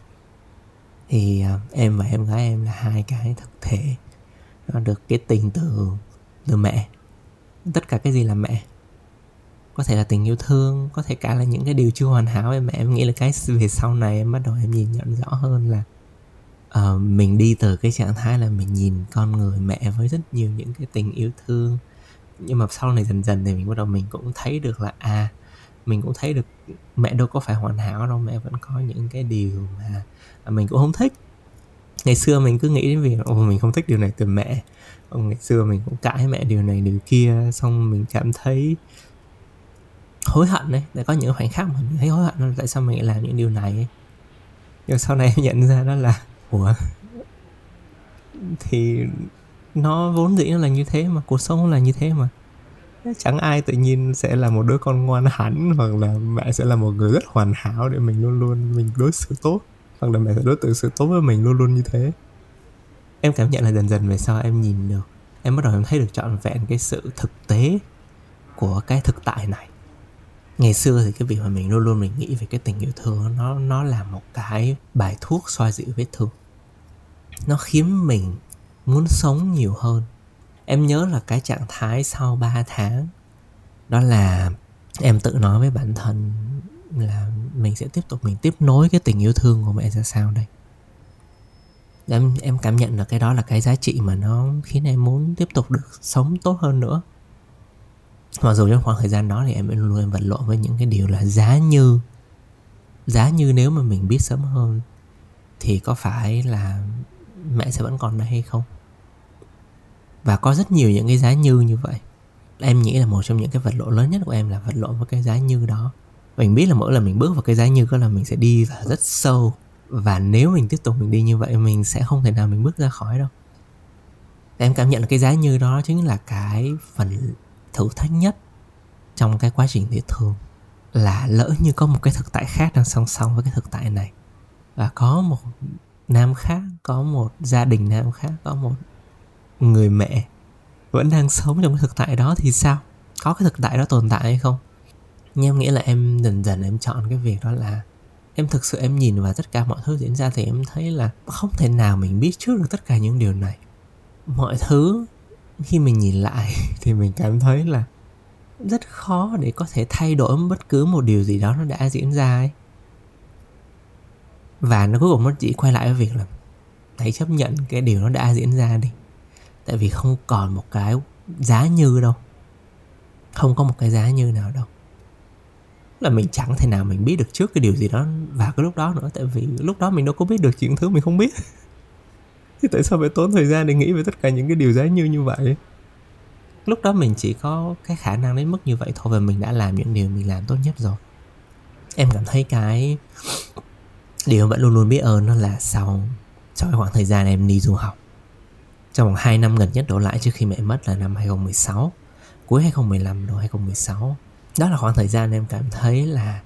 Thì uh, em và em gái em là hai cái thực thể nó được cái tình từ từ mẹ. Tất cả cái gì là mẹ có thể là tình yêu thương có thể cả là những cái điều chưa hoàn hảo về mẹ em nghĩ là cái về sau này em bắt đầu em nhìn nhận rõ hơn là uh, mình đi từ cái trạng thái là mình nhìn con người mẹ với rất nhiều những cái tình yêu thương. Nhưng mà sau này dần dần thì mình bắt đầu mình cũng thấy được là à mình cũng thấy được mẹ đâu có phải hoàn hảo đâu mẹ vẫn có những cái điều mà à, mình cũng không thích. Ngày xưa mình cứ nghĩ đến việc ồ mình không thích điều này từ mẹ. Ngày xưa mình cũng cãi mẹ điều này điều kia xong mình cảm thấy hối hận đấy để có những khoảnh khắc mà mình thấy hối hận là tại sao mình lại làm những điều này? Ấy. nhưng sau này em nhận ra đó là ủa? Thì nó vốn dĩ nó là như thế mà, cuộc sống là như thế mà. Chẳng ai tự nhiên sẽ là một đứa con ngoan hẳn, hoặc là mẹ sẽ là một người rất hoàn hảo để mình luôn luôn mình đối xử tốt, hoặc là mẹ sẽ đối xử sự tốt với mình luôn luôn như thế. Em cảm nhận là dần dần về sau em nhìn được, em bắt đầu em thấy được trọn vẹn cái sự thực tế của cái thực tại này. Ngày xưa thì cái việc mà mình luôn luôn mình nghĩ về cái tình yêu thương, nó nó là một cái bài thuốc xoa dịu vết thương nó khiến mình muốn sống nhiều hơn. Em nhớ là cái trạng thái sau 3 tháng. Đó là em tự nói với bản thân là mình sẽ tiếp tục, mình tiếp nối cái tình yêu thương của mẹ ra sao đây. Em em cảm nhận là cái đó là cái giá trị mà nó khiến em muốn tiếp tục được sống tốt hơn nữa. Mặc dù trong khoảng thời gian đó thì em luôn luôn vật lộn với những cái điều là giá như giá như nếu mà mình biết sớm hơn thì có phải là mẹ sẽ vẫn còn đây hay không? Và có rất nhiều những cái giá như như vậy. Em nghĩ là một trong những cái vật lộn lớn nhất của em là vật lộn với cái giá như đó. Mình biết là mỗi lần mình bước vào cái giá như đó là mình sẽ đi vào rất sâu. Và nếu mình tiếp tục mình đi như vậy, mình sẽ không thể nào mình bước ra khỏi đâu. Em cảm nhận là cái giá như đó chính là cái phần thử thách nhất trong cái quá trình thiết thường là lỡ như có một cái thực tại khác đang song song với cái thực tại này. Và có một nam khác, có một gia đình nam khác, có một người mẹ vẫn đang sống trong cái thực tại đó thì sao? Có cái thực tại đó tồn tại hay không? Nhưng em nghĩ là em dần dần em chọn cái việc đó là em thực sự em nhìn vào tất cả mọi thứ diễn ra thì em thấy là không thể nào mình biết trước được tất cả những điều này. Mọi thứ khi mình nhìn lại thì mình cảm thấy là rất khó để có thể thay đổi bất cứ một điều gì đó nó đã diễn ra ấy và nó cuối cùng nó chỉ quay lại với việc là hãy chấp nhận cái điều nó đã diễn ra đi. Tại vì không còn một cái giá như đâu. Không có một cái giá như nào đâu. Là mình chẳng thể nào mình biết được trước cái điều gì đó vào cái lúc đó nữa. Tại vì lúc đó mình đâu có biết được những thứ mình không biết. Thì tại sao phải tốn thời gian để nghĩ về tất cả những cái điều giá như như vậy? Lúc đó mình chỉ có cái khả năng đến mức như vậy thôi và mình đã làm những điều mình làm tốt nhất rồi. Em cảm thấy cái điều vẫn luôn luôn biết ơn đó là sau sau cái khoảng thời gian em đi du học, trong vòng 2 năm gần nhất đổ lại trước khi mẹ mất là năm 2016 cuối 2015 đầu 2016 đó là khoảng thời gian em cảm thấy là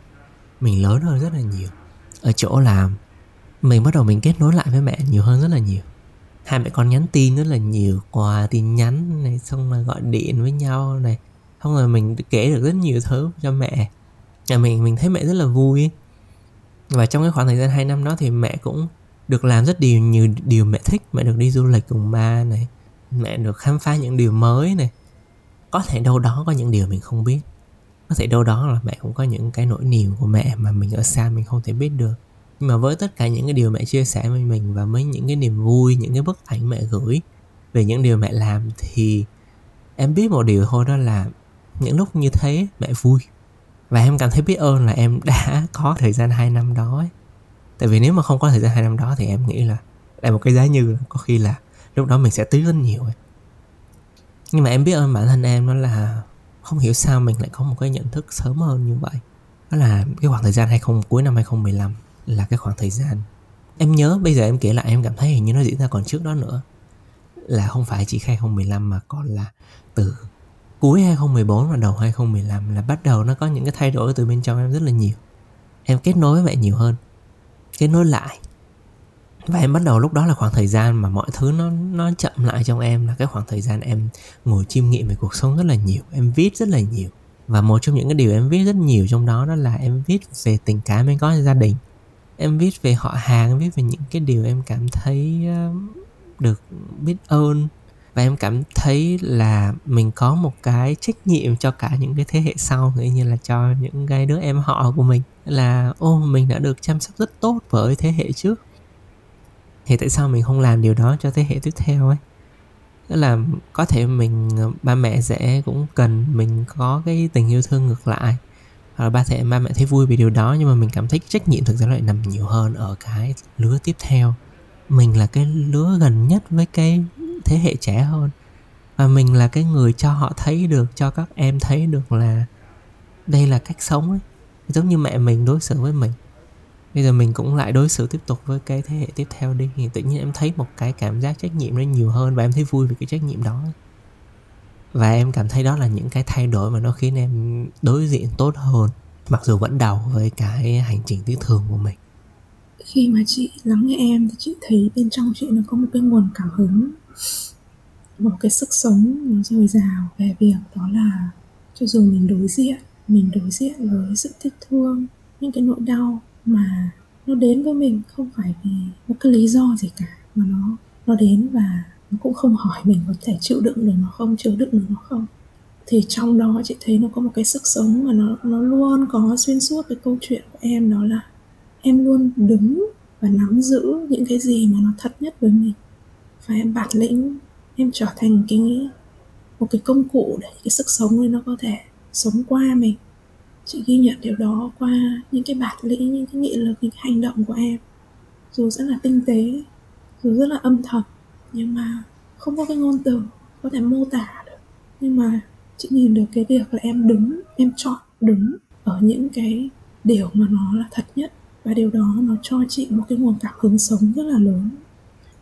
mình lớn hơn rất là nhiều. Ở chỗ là mình bắt đầu mình kết nối lại với mẹ nhiều hơn rất là nhiều. Hai mẹ con nhắn tin rất là nhiều qua tin nhắn này, xong rồi gọi điện với nhau này, xong rồi mình kể được rất nhiều thứ cho mẹ. Nhà mình mình thấy mẹ rất là vui và trong cái khoảng thời gian 2 năm đó thì mẹ cũng được làm rất nhiều nhiều điều mẹ thích. Mẹ được đi du lịch cùng ba này. Mẹ được khám phá những điều mới này. Có thể đâu đó có những điều mình không biết. Có thể đâu đó là mẹ cũng có những cái nỗi niềm của mẹ mà mình ở xa mình không thể biết được. Nhưng mà với tất cả những cái điều mẹ chia sẻ với mình và với những cái niềm vui, những cái bức ảnh mẹ gửi về những điều mẹ làm thì em biết một điều thôi, đó là những lúc như thế mẹ vui và em cảm thấy biết ơn là em đã có thời gian 2 năm đó ấy. tại vì nếu mà không có thời gian 2 năm đó thì em nghĩ là là một cái giá như có khi là lúc đó mình sẽ tiếc rất nhiều ấy. nhưng mà em biết ơn bản thân em đó là không hiểu sao mình lại có một cái nhận thức sớm hơn như vậy đó là cái khoảng thời gian 20 cuối năm 2015 là cái khoảng thời gian em nhớ bây giờ em kể lại em cảm thấy hình như nó diễn ra còn trước đó nữa là không phải chỉ 2015 mà còn là từ cuối 2014 và đầu 2015 là bắt đầu nó có những cái thay đổi từ bên trong em rất là nhiều. Em kết nối với mẹ nhiều hơn, kết nối lại. Và em bắt đầu lúc đó là khoảng thời gian mà mọi thứ nó nó chậm lại trong em là cái khoảng thời gian em ngồi chiêm nghiệm về cuộc sống rất là nhiều, em viết rất là nhiều. Và một trong những cái điều em viết rất nhiều trong đó đó là em viết về tình cảm em có gia đình. Em viết về họ hàng, em viết về những cái điều em cảm thấy được biết ơn và em cảm thấy là mình có một cái trách nhiệm cho cả những cái thế hệ sau nữa, như là cho những cái đứa em họ của mình. Là, ô, mình đã được chăm sóc rất tốt với thế hệ trước. Thì tại sao mình không làm điều đó cho thế hệ tiếp theo ấy? Tức là có thể mình, ba mẹ sẽ cũng cần mình có cái tình yêu thương ngược lại. Hoặc là ba thể ba mẹ thấy vui vì điều đó, nhưng mà mình cảm thấy trách nhiệm thực ra lại nằm nhiều hơn ở cái lứa tiếp theo. Mình là cái lứa gần nhất với cái thế hệ trẻ hơn. Và mình là cái người cho họ thấy được, cho các em thấy được là đây là cách sống ấy. Giống như mẹ mình đối xử với mình. Bây giờ mình cũng lại đối xử tiếp tục với cái thế hệ tiếp theo đi. Thì tự nhiên em thấy một cái cảm giác trách nhiệm nó nhiều hơn và em thấy vui vì cái trách nhiệm đó. Và em cảm thấy đó là những cái thay đổi mà nó khiến em đối diện tốt hơn, mặc dù vẫn đầu với cái hành trình tiếc thường của mình khi mà chị lắng nghe em thì chị thấy bên trong chị nó có một cái nguồn cảm hứng, một cái sức sống nó dồi dào về việc đó là cho dù mình đối diện, mình đối diện với sự tiếc thương, những cái nỗi đau mà nó đến với mình không phải vì một cái lý do gì cả, mà nó nó đến và nó cũng không hỏi mình có thể chịu đựng được nó không chịu đựng được nó không. Thì trong đó chị thấy nó có một cái sức sống mà nó nó luôn có xuyên suốt cái câu chuyện của em đó là em luôn đứng và nắm giữ những cái gì mà nó thật nhất với mình. Và em bản lĩnh, em trở thành cái, một cái công cụ để cái sức sống ấy nó có thể sống qua mình. Chị ghi nhận điều đó qua những cái bản lĩnh, những cái nghị lực, những cái hành động của em. Dù rất là tinh tế, dù rất là âm thầm, nhưng mà không có cái ngôn từ có thể mô tả được. Nhưng mà chị nhìn được cái việc là em đứng, em chọn đứng ở những cái điều mà nó là thật nhất và điều đó nó cho chị một cái nguồn cảm hứng sống rất là lớn.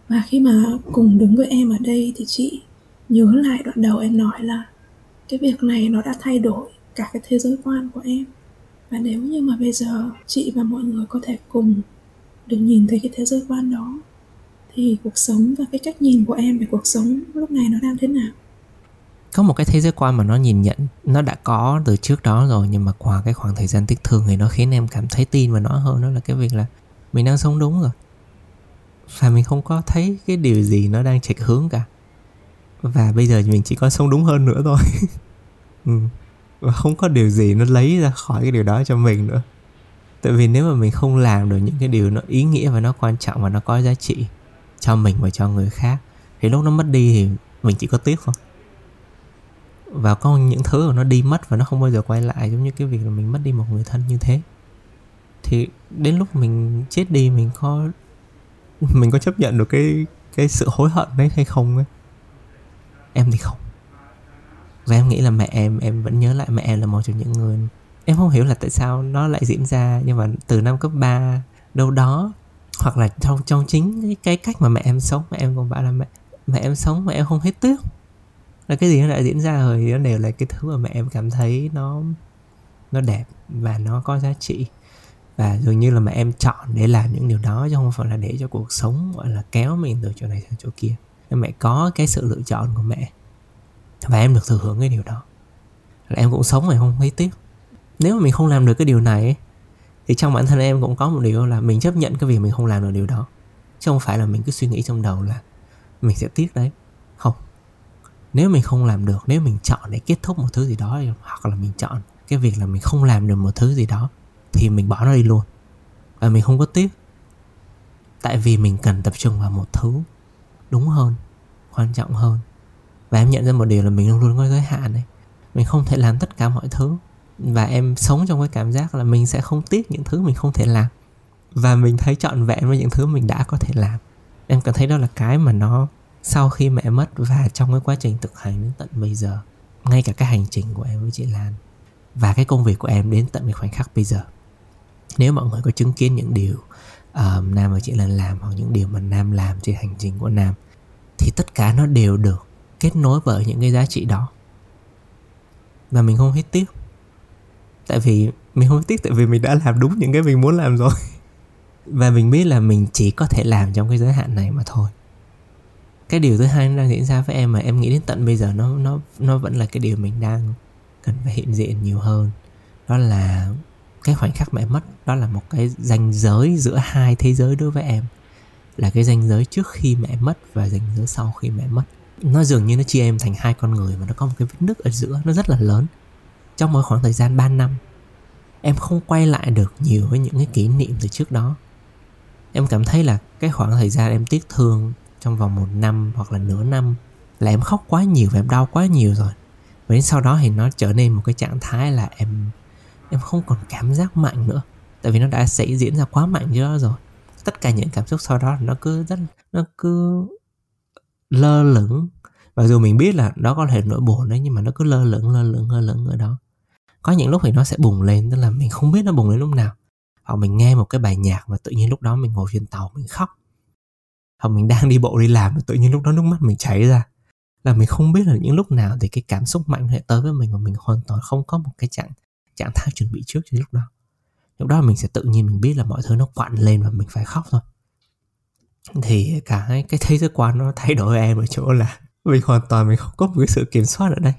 Và khi mà cùng đứng với em ở đây thì chị nhớ lại đoạn đầu em nói là cái việc này nó đã thay đổi cả cái thế giới quan của em. Và nếu như mà bây giờ chị và mọi người có thể cùng được nhìn thấy cái thế giới quan đó, thì cuộc sống và cái cách nhìn của em về cuộc sống lúc này nó đang thế nào? Có một cái thế giới quan mà nó nhìn nhận, nó đã có từ trước đó rồi, nhưng mà qua cái khoảng thời gian tiếc thương thì nó khiến em cảm thấy tin vào nó hơn, đó là cái việc là mình đang sống đúng rồi. Và mình không có thấy cái điều gì nó đang chệch hướng cả. Và bây giờ mình chỉ có sống đúng hơn nữa thôi. Ừ. và không có điều gì nó lấy ra khỏi cái điều đó cho mình nữa. Tại vì nếu mà mình không làm được những cái điều nó ý nghĩa và nó quan trọng và nó có giá trị cho mình và cho người khác, thì lúc nó mất đi thì mình chỉ có tiếc thôi và có những thứ mà nó đi mất và nó không bao giờ quay lại giống như cái việc là mình mất đi một người thân như thế. Thì đến lúc mình chết đi mình có mình có chấp nhận được cái cái sự hối hận đấy hay không ấy? Em thì không. Và em nghĩ là mẹ em em vẫn nhớ lại mẹ em là một trong những người em không hiểu là tại sao nó lại diễn ra nhưng mà từ năm cấp 3 đâu đó hoặc là trong trong chính cái, cách mà mẹ em sống mẹ em còn bảo là mẹ mẹ em sống mà em không thấy tiếc là cái gì nó đã diễn ra rồi thì nó đều là cái thứ mà mẹ em cảm thấy nó nó đẹp và nó có giá trị. Và dường như là mẹ em chọn để làm những điều đó chứ không phải là để cho cuộc sống, gọi là, kéo mình từ chỗ này sang chỗ kia. Nên mẹ có cái sự lựa chọn của mẹ. Và em được thừa hưởng cái điều đó. Là em cũng sống mà không thấy tiếc. Nếu mà mình không làm được cái điều này, thì trong bản thân em cũng có một điều là mình chấp nhận cái việc mình không làm được điều đó. Chứ không phải là mình cứ suy nghĩ trong đầu là mình sẽ tiếc đấy nếu mình không làm được, nếu mình chọn để kết thúc một thứ gì đó, hoặc là mình chọn cái việc là mình không làm được một thứ gì đó, thì mình bỏ nó đi luôn. Và mình không có tiếc. Tại vì mình cần tập trung vào một thứ đúng hơn, quan trọng hơn. Và em nhận ra một điều là mình luôn luôn có giới hạn này mình không thể làm tất cả mọi thứ. Và em sống trong cái cảm giác là mình sẽ không tiếc những thứ mình không thể làm. Và mình thấy trọn vẹn với những thứ mình đã có thể làm. Em cảm thấy đó là cái mà nó sau khi mẹ mất và trong cái quá trình thực hành đến tận bây giờ ngay cả cái hành trình của em với chị Lan và cái công việc của em đến tận cái khoảnh khắc bây giờ. Nếu mọi người có chứng kiến những điều um, Nam và chị Lan làm hoặc những điều mà Nam làm trên hành trình của Nam thì tất cả nó đều được kết nối bởi những cái giá trị đó. Và mình không hết tiếc tại vì mình không tiếc tại vì mình đã làm đúng những cái mình muốn làm rồi. Và mình biết là mình chỉ có thể làm trong cái giới hạn này mà thôi cái điều thứ hai nó đang diễn ra với em mà em nghĩ đến tận bây giờ nó nó nó vẫn là cái điều mình đang cần phải hiện diện nhiều hơn. Đó là cái khoảnh khắc mẹ mất, đó là một cái ranh giới giữa hai thế giới đối với em. Là cái ranh giới trước khi mẹ mất và ranh giới sau khi mẹ mất. Nó dường như nó chia em thành hai con người mà nó có một cái vết nứt ở giữa, nó rất là lớn. Trong một khoảng thời gian 3 năm, em không quay lại được nhiều với những cái kỷ niệm từ trước đó. Em cảm thấy là cái khoảng thời gian em tiếc thương trong vòng một năm hoặc là nửa năm là em khóc quá nhiều, và em đau quá nhiều rồi. Và đến sau đó thì nó trở nên một cái trạng thái là em em không còn cảm giác mạnh nữa. Tại vì nó đã xảy diễn ra quá mạnh cho rồi. Tất cả những cảm xúc sau đó nó cứ rất, nó cứ lơ lửng. Và dù mình biết là đó có thể nỗi buồn đấy, nhưng mà nó cứ lơ lửng lơ lửng lơ lửng ở đó. Có những lúc thì nó sẽ bùng lên, tức là mình không biết nó bùng lên lúc nào. Hoặc mình nghe một cái bài nhạc mà tự nhiên lúc đó mình ngồi trên tàu mình khóc hoặc mình đang đi bộ đi làm và tự nhiên lúc đó nước mắt mình chảy ra. Là mình không biết là những lúc nào thì cái cảm xúc mạnh lại tới với mình và mình hoàn toàn không có một cái trạng trạng thái chuẩn bị trước cho lúc đó. Lúc đó mình sẽ tự nhiên mình biết là mọi thứ nó quặn lên và mình phải khóc thôi. Thì cả cái, cái thế giới quan nó thay đổi em ở chỗ là mình hoàn toàn mình không có một cái sự kiểm soát ở đây.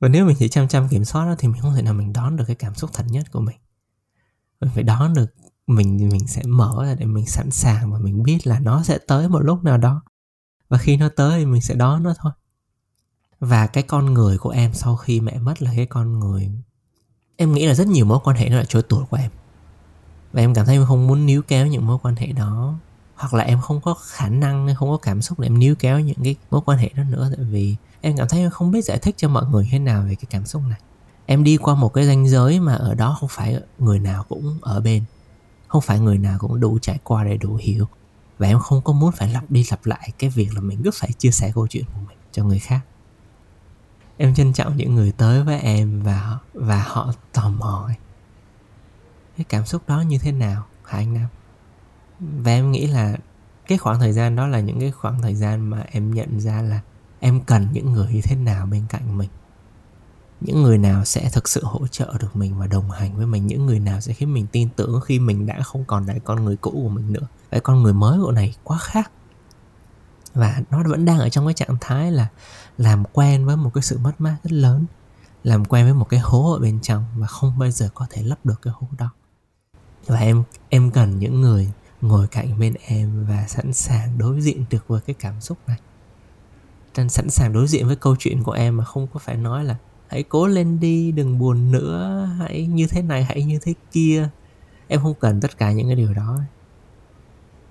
Và nếu mình chỉ chăm chăm kiểm soát đó thì mình không thể nào mình đón được cái cảm xúc thật nhất của mình. Mình phải đón được mình mình sẽ mở ra để mình sẵn sàng và mình biết là nó sẽ tới một lúc nào đó. Và khi nó tới thì mình sẽ đón nó thôi. Và cái con người của em sau khi mẹ mất là cái con người, em nghĩ là rất nhiều mối quan hệ nó là trôi tuột của em. Và em cảm thấy em không muốn níu kéo những mối quan hệ đó. Hoặc là em không có khả năng, không có cảm xúc để em níu kéo những cái mối quan hệ đó nữa. Tại vì em cảm thấy em không biết giải thích cho mọi người thế nào về cái cảm xúc này. Em đi qua một cái ranh giới mà ở đó không phải người nào cũng ở bên không phải người nào cũng đủ trải qua để đủ hiểu. Và em không có muốn phải lặp đi lặp lại cái việc là mình cứ phải chia sẻ câu chuyện của mình cho người khác. Em trân trọng những người tới với em và và họ tò mò cái cảm xúc đó như thế nào, hả anh nam? Và em nghĩ là cái khoảng thời gian đó là những cái khoảng thời gian mà em nhận ra là em cần những người như thế nào bên cạnh mình những người nào sẽ thực sự hỗ trợ được mình và đồng hành với mình, những người nào sẽ khiến mình tin tưởng khi mình đã không còn là con người cũ của mình nữa. Cái con người mới của này quá khác. Và nó vẫn đang ở trong cái trạng thái là làm quen với một cái sự mất mát rất lớn, làm quen với một cái hố ở bên trong và không bao giờ có thể lấp được cái hố đó. Và em em cần những người ngồi cạnh bên em và sẵn sàng đối diện được với cái cảm xúc này. Sẵn sàng đối diện với câu chuyện của em mà không có phải nói là hãy cố lên đi đừng buồn nữa. Hãy như thế này hãy như thế kia. Em không cần tất cả những cái điều đó.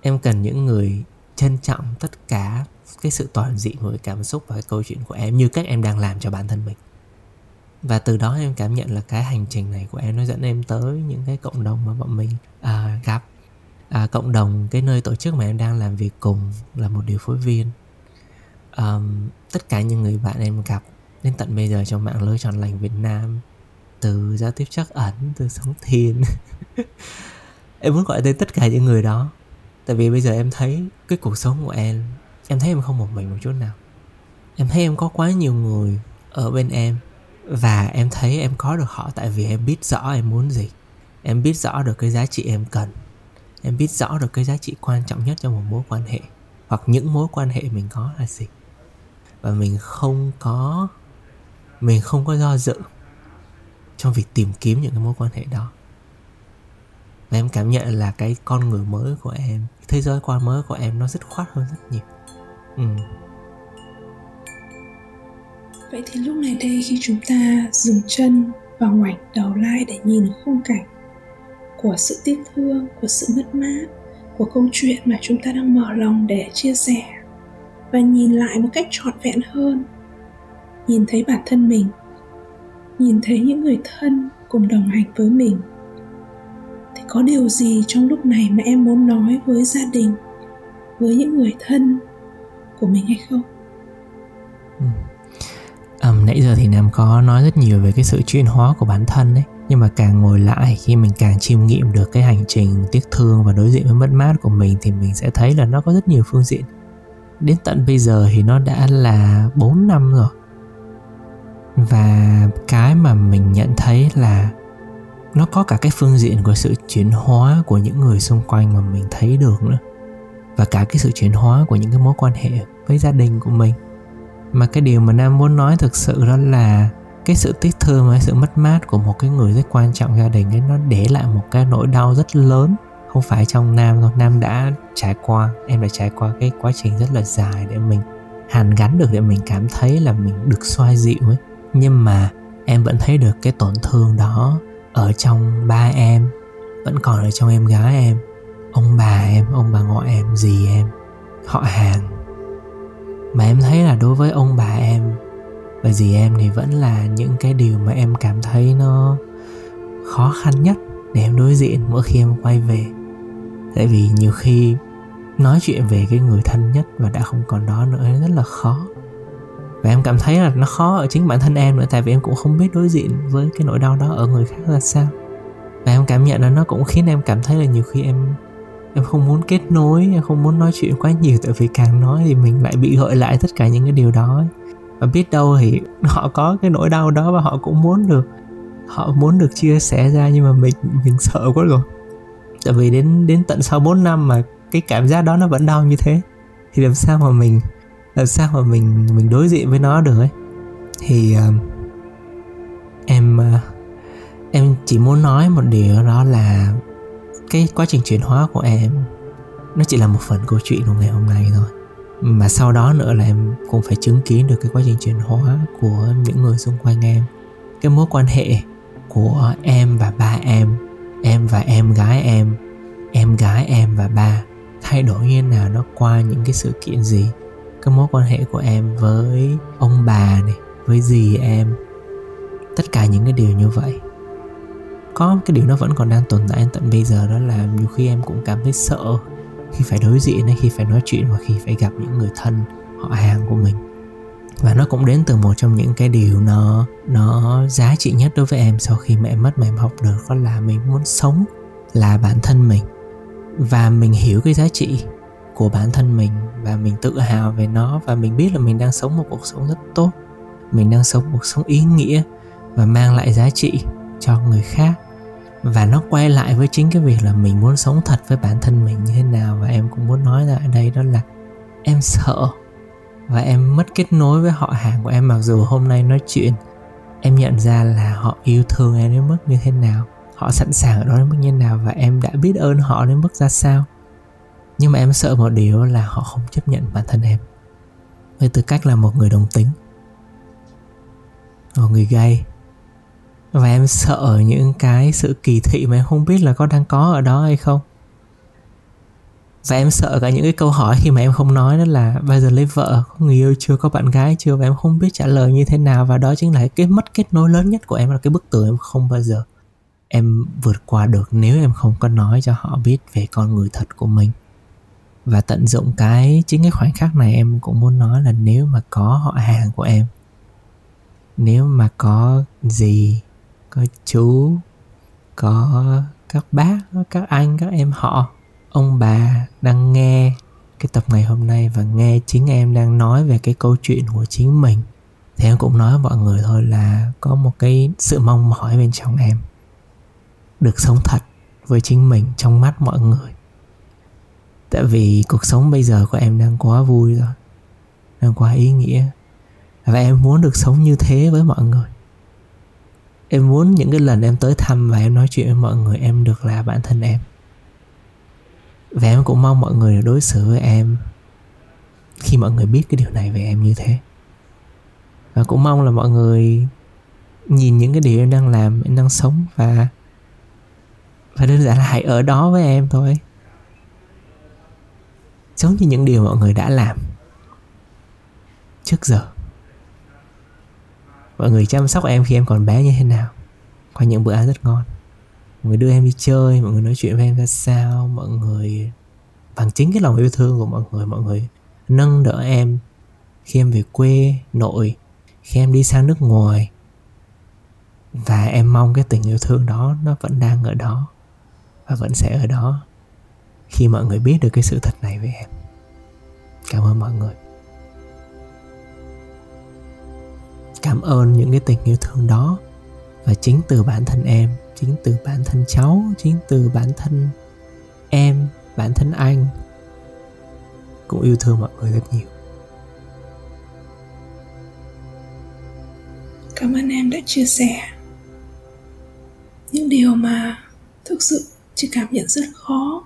Em cần những người trân trọng tất cả cái sự toàn diện của cái cảm xúc và cái câu chuyện của em như cách em đang làm cho bản thân mình. Và từ đó em cảm nhận là cái hành trình này của em nó dẫn em tới những cái cộng đồng mà bọn mình à, gặp. À, cộng đồng cái nơi tổ chức mà em đang làm việc cùng là một điều phối viên. Um, tất cả những người bạn em gặp đến tận bây giờ trong mạng lưới tròn lành Việt Nam, từ giao tiếp chắc ẩn, từ sống thiền. Em muốn gọi tên tất cả những người đó, tại vì bây giờ em thấy cái cuộc sống của em em thấy em không một mình một chút nào. Em thấy em có quá nhiều người ở bên em, và em thấy em có được họ tại vì em biết rõ em muốn gì. Em biết rõ được cái giá trị em cần. Em biết rõ được cái giá trị quan trọng nhất trong một mối quan hệ, hoặc những mối quan hệ mình có là gì. Và mình không có mình không có do dự trong việc tìm kiếm những cái mối quan hệ đó và em cảm nhận là cái con người mới của em thế giới quan mới của em nó dứt khoát hơn rất nhiều ừ. vậy thì lúc này đây khi chúng ta dừng chân và ngoảnh đầu lại để nhìn khung cảnh của sự tiếc thương, của sự mất mát, của câu chuyện mà chúng ta đang mở lòng để chia sẻ và nhìn lại một cách trọn vẹn hơn nhìn thấy bản thân mình nhìn thấy những người thân cùng đồng hành với mình thì có điều gì trong lúc này mà em muốn nói với gia đình với những người thân của mình hay không? Ừ. um, nãy giờ thì nam có nói rất nhiều về cái sự chuyển hóa của bản thân đấy. Nhưng mà càng ngồi lại khi mình càng chiêm nghiệm được cái hành trình tiếc thương và đối diện với mất mát của mình thì mình sẽ thấy là nó có rất nhiều phương diện. Đến tận bây giờ thì nó đã là 4 năm rồi và cái mà mình nhận thấy là nó có cả cái phương diện của sự chuyển hóa của những người xung quanh mà mình thấy được nữa. Và cả cái sự chuyển hóa của những cái mối quan hệ với gia đình của mình. Mà cái điều mà nam muốn nói thực sự đó là cái sự tiếc thương và sự mất mát của một cái người rất quan trọng gia đình ấy, nó để lại một cái nỗi đau rất lớn. Không phải trong nam đâu nam đã trải qua, em đã trải qua cái quá trình rất là dài để mình hàn gắn được, để mình cảm thấy là mình được xoa dịu ấy nhưng mà em vẫn thấy được cái tổn thương đó ở trong ba em, vẫn còn ở trong em gái em. Ông bà em, ông bà ngoại em, dì em, họ hàng. Mà em thấy là đối với ông bà em và dì em thì vẫn là những cái điều mà em cảm thấy nó khó khăn nhất để em đối diện mỗi khi em quay về. Tại vì nhiều khi nói chuyện về cái người thân nhất và đã không còn đó nữa, rất là khó và em cảm thấy là nó khó ở chính bản thân em nữa, tại vì em cũng không biết đối diện với cái nỗi đau đó ở người khác ra sao. Và em cảm nhận là nó cũng khiến em cảm thấy là nhiều khi em em không muốn kết nối, em không muốn nói chuyện quá nhiều, tại vì càng nói thì mình lại bị gợi lại tất cả những cái điều đó và biết đâu thì họ có cái nỗi đau đó và họ cũng muốn được, họ muốn được chia sẻ ra nhưng mà mình mình sợ quá rồi. Tại vì đến đến tận sau 4 năm mà cái cảm giác đó nó vẫn đau như thế, thì làm sao mà mình làm sao mà mình mình đối diện với nó được ấy? Thì uh, em uh, em chỉ muốn nói một điều đó là cái quá trình chuyển hóa của em nó chỉ là một phần câu chuyện của ngày hôm nay thôi. Mà sau đó nữa là em cũng phải chứng kiến được cái quá trình chuyển hóa của những người xung quanh em. Cái mối quan hệ của em và ba em em và em gái em em gái em và ba thay đổi như thế nào nó qua những cái sự kiện gì? Cái mối quan hệ của em với ông bà này, với dì em. Tất cả những cái điều như vậy. Có cái điều nó vẫn còn đang tồn tại tận bây giờ đó là nhiều khi em cũng cảm thấy sợ khi phải đối diện hay khi phải nói chuyện và khi phải gặp những người thân, họ hàng của mình. Và nó cũng đến từ một trong những cái điều nó nó giá trị nhất đối với em sau khi mẹ mất mà em học được, đó là mình muốn sống là bản thân mình. Và mình hiểu cái giá trị của bản thân mình và mình tự hào về nó và mình biết là mình đang sống một cuộc sống rất tốt. Mình đang sống một cuộc sống ý nghĩa và mang lại giá trị cho người khác. Và nó quay lại với chính cái việc là mình muốn sống thật với bản thân mình như thế nào. Và em cũng muốn nói lại ở đây đó là em sợ và em mất kết nối với họ hàng của em. Mặc dù hôm nay nói chuyện, em nhận ra là họ yêu thương em đến mức như thế nào, họ sẵn sàng ở đó đến mức như thế nào và em đã biết ơn họ đến mức ra sao nhưng mà em sợ một điều là họ không chấp nhận bản thân em. Với tư cách là một người đồng tính. Một người gay. Và em sợ những cái sự kỳ thị mà em không biết là có đang có ở đó hay không. Và em sợ cả những cái câu hỏi khi mà em không nói đó là, bây giờ lấy vợ, có người yêu chưa, có bạn gái chưa? Và em không biết trả lời như thế nào. Và đó chính là cái mất kết nối lớn nhất của em, là cái bức tường em không bao giờ em vượt qua được nếu em không có nói cho họ biết về con người thật của mình và tận dụng cái chính cái khoảnh khắc này em cũng muốn nói là nếu mà có họ hàng của em, nếu mà có gì có chú, có các bác, các anh, các em họ, ông bà đang nghe cái tập ngày hôm nay và nghe chính em đang nói về cái câu chuyện của chính mình, thì em cũng nói với mọi người thôi là có một cái sự mong mỏi bên trong em được sống thật với chính mình trong mắt mọi người tại vì cuộc sống bây giờ của em đang quá vui rồi, đang quá ý nghĩa. Và em muốn được sống như thế với mọi người. Em muốn những cái lần em tới thăm và em nói chuyện với mọi người, em được là bản thân em. Và em cũng mong mọi người đối xử với em khi mọi người biết cái điều này về em như thế. Và cũng mong là mọi người nhìn những cái điều em đang làm, em đang sống và và đơn giản là hãy ở đó với em thôi giống như những điều mọi người đã làm trước giờ. Mọi người chăm sóc em khi em còn bé như thế nào? Qua những bữa ăn rất ngon. Mọi người đưa em đi chơi, mọi người nói chuyện với em ra sao, mọi người bằng chính cái lòng yêu thương của mọi người mọi người nâng đỡ em khi em về quê nội, khi em đi sang nước ngoài. Và em mong cái tình yêu thương đó nó vẫn đang ở đó và vẫn sẽ ở đó khi mọi người biết được cái sự thật này về em. Cảm ơn mọi người. Cảm ơn những cái tình yêu thương đó. Và chính từ bản thân em, chính từ bản thân cháu, chính từ bản thân em, bản thân anh, cũng yêu thương mọi người rất nhiều. Cảm ơn em đã chia sẻ những điều mà thực sự chị cảm nhận rất khó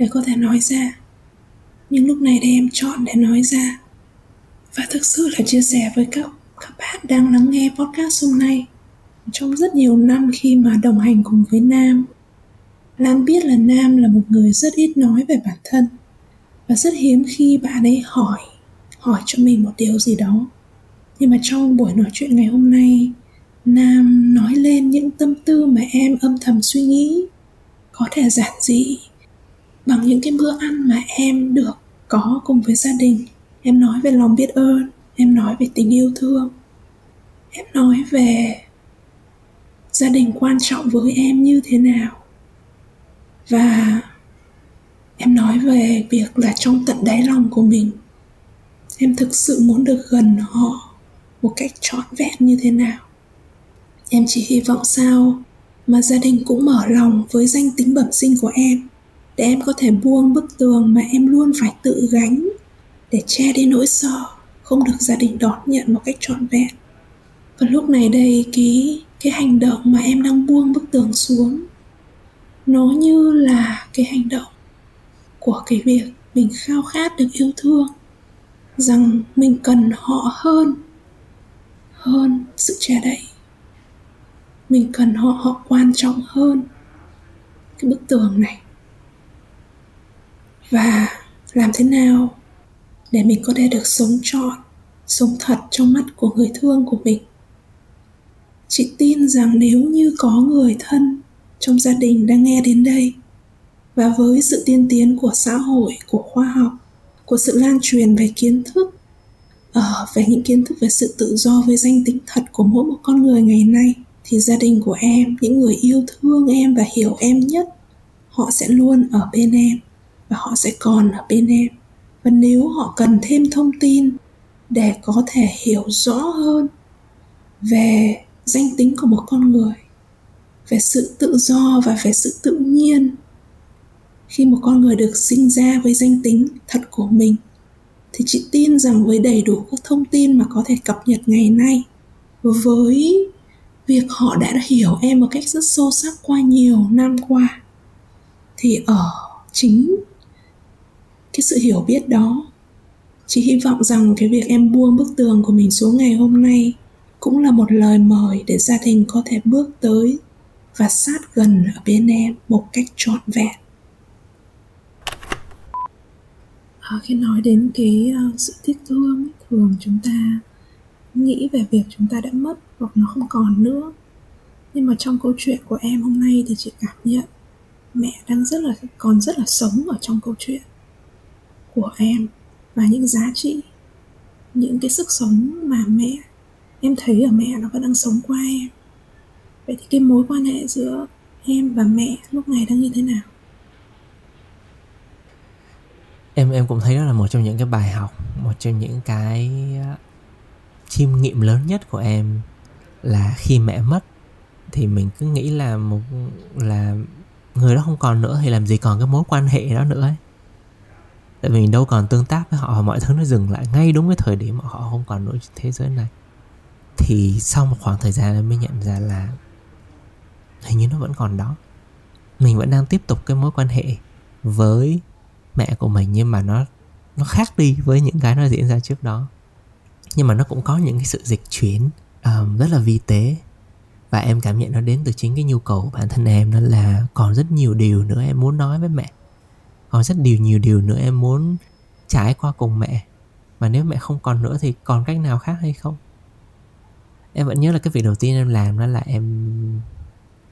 để có thể nói ra. Nhưng lúc này đây em chọn để nói ra. Và thực sự là chia sẻ với các các bạn đang lắng nghe podcast hôm nay. Trong rất nhiều năm khi mà đồng hành cùng với nam lan biết là nam là một người rất ít nói về bản thân. Và rất hiếm khi bạn ấy hỏi hỏi cho mình một điều gì đó. Nhưng mà trong buổi nói chuyện ngày hôm nay, nam nói lên những tâm tư mà em âm thầm suy nghĩ, có thể giản dị bằng những cái bữa ăn mà em được có cùng với gia đình. Em nói về lòng biết ơn, em nói về tình yêu thương. Em nói về gia đình quan trọng với em như thế nào. Và em nói về việc là trong tận đáy lòng của mình, em thực sự muốn được gần họ một cách trọn vẹn như thế nào. Em chỉ hy vọng sao mà gia đình cũng mở lòng với danh tính bẩm sinh của em để em có thể buông bức tường mà em luôn phải tự gánh. Để che đi nỗi sợ, không được gia đình đón nhận một cách trọn vẹn. Và lúc này đây, cái cái hành động mà em đang buông bức tường xuống, nó như là cái hành động của cái việc mình khao khát được yêu thương. Rằng mình cần họ hơn hơn sự che đậy. Mình cần họ họ quan trọng hơn. Cái bức tường này và làm thế nào để mình có thể được sống trọn, sống thật trong mắt của người thương của mình? Chị tin rằng nếu như có người thân trong gia đình đang nghe đến đây và với sự tiên tiến của xã hội, của khoa học, của sự lan truyền về kiến thức ở về những kiến thức về sự tự do với danh tính thật của mỗi một con người ngày nay, thì gia đình của em, những người yêu thương em và hiểu em nhất, họ sẽ luôn ở bên em và họ sẽ còn ở bên em. Và nếu họ cần thêm thông tin để có thể hiểu rõ hơn về danh tính của một con người, về sự tự do và về sự tự nhiên khi một con người được sinh ra với danh tính thật của mình, thì chị tin rằng với đầy đủ các thông tin mà có thể cập nhật ngày nay, với việc họ đã hiểu em một cách rất sâu sắc qua nhiều năm qua, thì ở chính cái sự hiểu biết đó. Chị hy vọng rằng cái việc em buông bức tường của mình xuống ngày hôm nay cũng là một lời mời để gia đình có thể bước tới và sát gần ở bên em một cách trọn vẹn. À, khi nói đến cái uh, sự tiếc thương thường chúng ta nghĩ về việc chúng ta đã mất hoặc nó không còn nữa. Nhưng mà trong câu chuyện của em hôm nay thì chị cảm nhận mẹ đang rất là còn rất là sống ở trong câu chuyện của em và những giá trị, những cái sức sống mà mẹ, em thấy ở mẹ nó vẫn đang sống qua em. Vậy thì cái mối quan hệ giữa em và mẹ lúc này đang như thế nào? Em em cũng thấy đó là một trong những cái bài học, một trong những cái à, chiêm nghiệm lớn nhất của em là khi mẹ mất thì mình cứ nghĩ là một, là người đó không còn nữa thì làm gì còn cái mối quan hệ đó nữa ấy tại mình đâu còn tương tác với họ và mọi thứ nó dừng lại ngay đúng cái thời điểm mà họ không còn nữa trên thế giới này. Thì sau một khoảng thời gian mới nhận ra là hình như nó vẫn còn đó. Mình vẫn đang tiếp tục cái mối quan hệ với mẹ của mình nhưng mà nó nó khác đi với những cái nó diễn ra trước đó. Nhưng mà nó cũng có những cái sự dịch chuyển um, rất là vi tế. Và em cảm nhận nó đến từ chính cái nhu cầu của bản thân em đó là còn rất nhiều điều nữa em muốn nói với mẹ còn rất nhiều nhiều điều nữa em muốn trải qua cùng mẹ. Mà nếu mẹ không còn nữa thì còn cách nào khác hay không? Em vẫn nhớ là cái việc đầu tiên em làm đó là em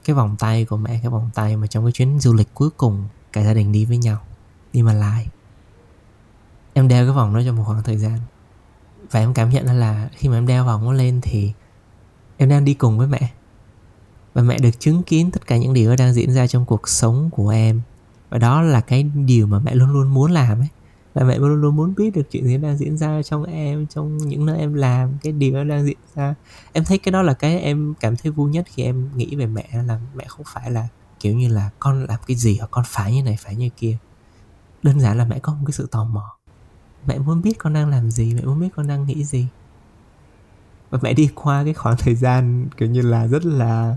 cái vòng tay của mẹ, cái vòng tay mà trong cái chuyến du lịch cuối cùng cả gia đình đi với nhau, đi mà lại em đeo cái vòng đó trong một khoảng thời gian. Và em cảm nhận là khi mà em đeo vòng nó lên thì em đang đi cùng với mẹ. Và mẹ được chứng kiến tất cả những điều đang diễn ra trong cuộc sống của em và đó là cái điều mà mẹ luôn luôn muốn làm ấy. Và mẹ luôn luôn muốn biết được chuyện gì đang diễn ra trong em, trong những nơi em làm, cái điều đó đang diễn ra. Em thấy cái đó là cái em cảm thấy vui nhất khi em nghĩ về mẹ, là mẹ không phải là kiểu như là con làm cái gì hoặc con phải như này, phải như kia. Đơn giản là mẹ có một cái sự tò mò. Mẹ muốn biết con đang làm gì, mẹ muốn biết con đang nghĩ gì. Và mẹ đi qua cái khoảng thời gian kiểu như là rất là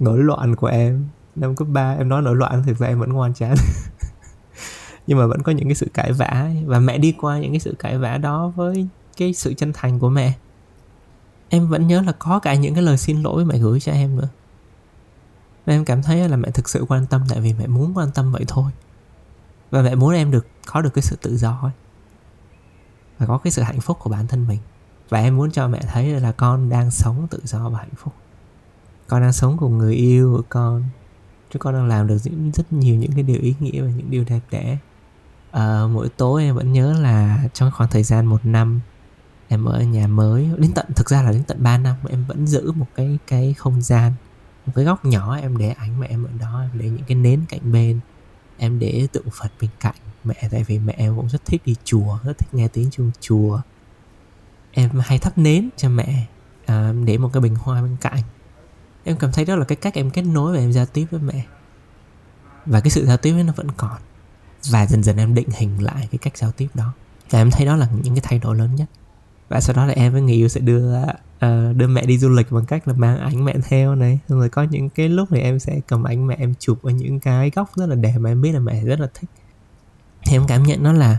nổi loạn của em năm cấp 3 em nói nổi loạn, thực ra em vẫn ngoan chán. Nhưng mà vẫn có những cái sự cãi vã. Và mẹ đi qua những cái sự cãi vã đó với cái sự chân thành của mẹ. Em vẫn nhớ là có cả những cái lời xin lỗi mẹ gửi cho em nữa. Và em cảm thấy là mẹ thực sự quan tâm, tại vì mẹ muốn quan tâm vậy thôi. Và mẹ muốn em được, có được cái sự tự do ấy. Và có cái sự hạnh phúc của bản thân mình. Và em muốn cho mẹ thấy là con đang sống tự do và hạnh phúc. Con đang sống cùng người yêu của con chứ con đang làm được rất nhiều những cái điều ý nghĩa và những điều đẹp đẽ. À, mỗi tối em vẫn nhớ là trong khoảng thời gian một năm em ở nhà mới đến tận thực ra là đến tận 3 năm em vẫn giữ một cái cái không gian một cái góc nhỏ em để ảnh mẹ em ở đó em để những cái nến cạnh bên em để tượng phật bên cạnh. Mẹ tại vì mẹ em cũng rất thích đi chùa rất thích nghe tiếng chuông chùa. Em hay thắp nến cho mẹ à, để một cái bình hoa bên cạnh em cảm thấy đó là cái cách em kết nối và em giao tiếp với mẹ. Và cái sự giao tiếp ấy nó vẫn còn. Và dần dần em định hình lại cái cách giao tiếp đó. Và em thấy đó là những cái thay đổi lớn nhất. Và sau đó là em với người yêu sẽ đưa uh, đưa mẹ đi du lịch bằng cách là mang ảnh mẹ theo này. Xong rồi có những cái lúc thì em sẽ cầm ảnh mẹ em chụp ở những cái góc rất là đẹp mà em biết là mẹ rất là thích. Thì em cảm nhận nó là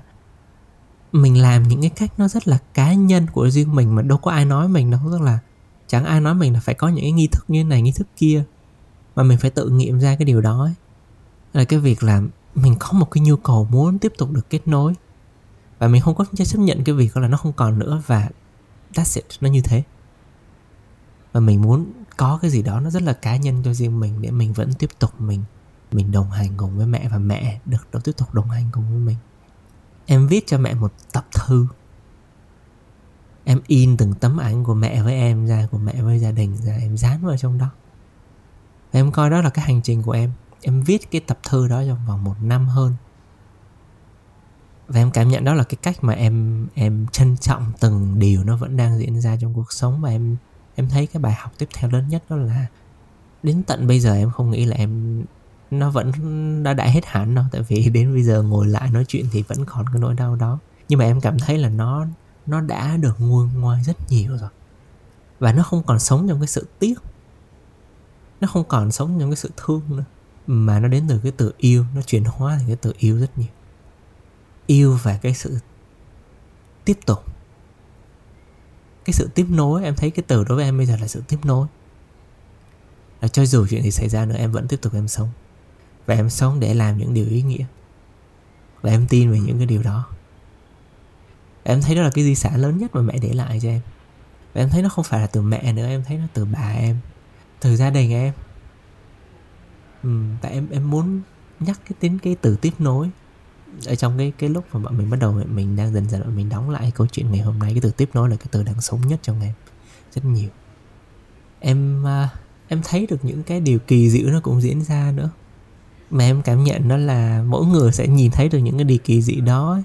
mình làm những cái cách nó rất là cá nhân của riêng mình mà đâu có ai nói mình đâu tức là chẳng ai nói mình là phải có những cái nghi thức như thế này, nghi thức kia. Mà mình phải tự nghiệm ra cái điều đó ấy. là cái việc là mình có một cái nhu cầu muốn tiếp tục được kết nối. Và mình không có chấp nhận cái việc là nó không còn nữa và that's it, nó như thế. Và mình muốn có cái gì đó nó rất là cá nhân cho riêng mình để mình vẫn tiếp tục mình mình đồng hành cùng với mẹ và mẹ được được tiếp tục đồng hành cùng với mình. Em viết cho mẹ một tập thư em in từng tấm ảnh của mẹ với em ra, của mẹ với gia đình ra, em dán vào trong đó. Và em coi đó là cái hành trình của em. Em viết cái tập thơ đó trong vòng một năm hơn. Và em cảm nhận đó là cái cách mà em em trân trọng từng điều nó vẫn đang diễn ra trong cuộc sống và em em thấy cái bài học tiếp theo lớn nhất đó là đến tận bây giờ em không nghĩ là em, nó vẫn đã đã hết hẳn đâu. Tại vì đến bây giờ ngồi lại nói chuyện thì vẫn còn cái nỗi đau đó. Nhưng mà em cảm thấy là nó nó đã được nguôi ngoai rất nhiều rồi. Và nó không còn sống trong cái sự tiếc. Nó không còn sống trong cái sự thương nữa. Mà nó đến từ cái từ yêu, nó chuyển hóa thành cái từ yêu rất nhiều. Yêu và cái sự tiếp tục. Cái sự tiếp nối, em thấy cái từ đối với em bây giờ là sự tiếp nối. Là cho dù chuyện gì xảy ra nữa, em vẫn tiếp tục em sống. Và em sống để làm những điều ý nghĩa. Và em tin về những cái điều đó em thấy đó là cái di sản lớn nhất mà mẹ để lại cho em. Và em thấy nó không phải là từ mẹ nữa em thấy nó từ bà em. Từ gia đình em. Ừ, tại em em muốn nhắc cái tính cái từ tiếp nối ở trong cái cái lúc mà bọn mình bắt đầu mình đang dần dần mình đóng lại câu chuyện ngày hôm nay. Cái từ tiếp nối là cái từ đang sống nhất trong em rất nhiều. Em à, em thấy được những cái điều kỳ diệu nó cũng diễn ra nữa. Mà em cảm nhận đó là mỗi người sẽ nhìn thấy được những cái điều kỳ dị đó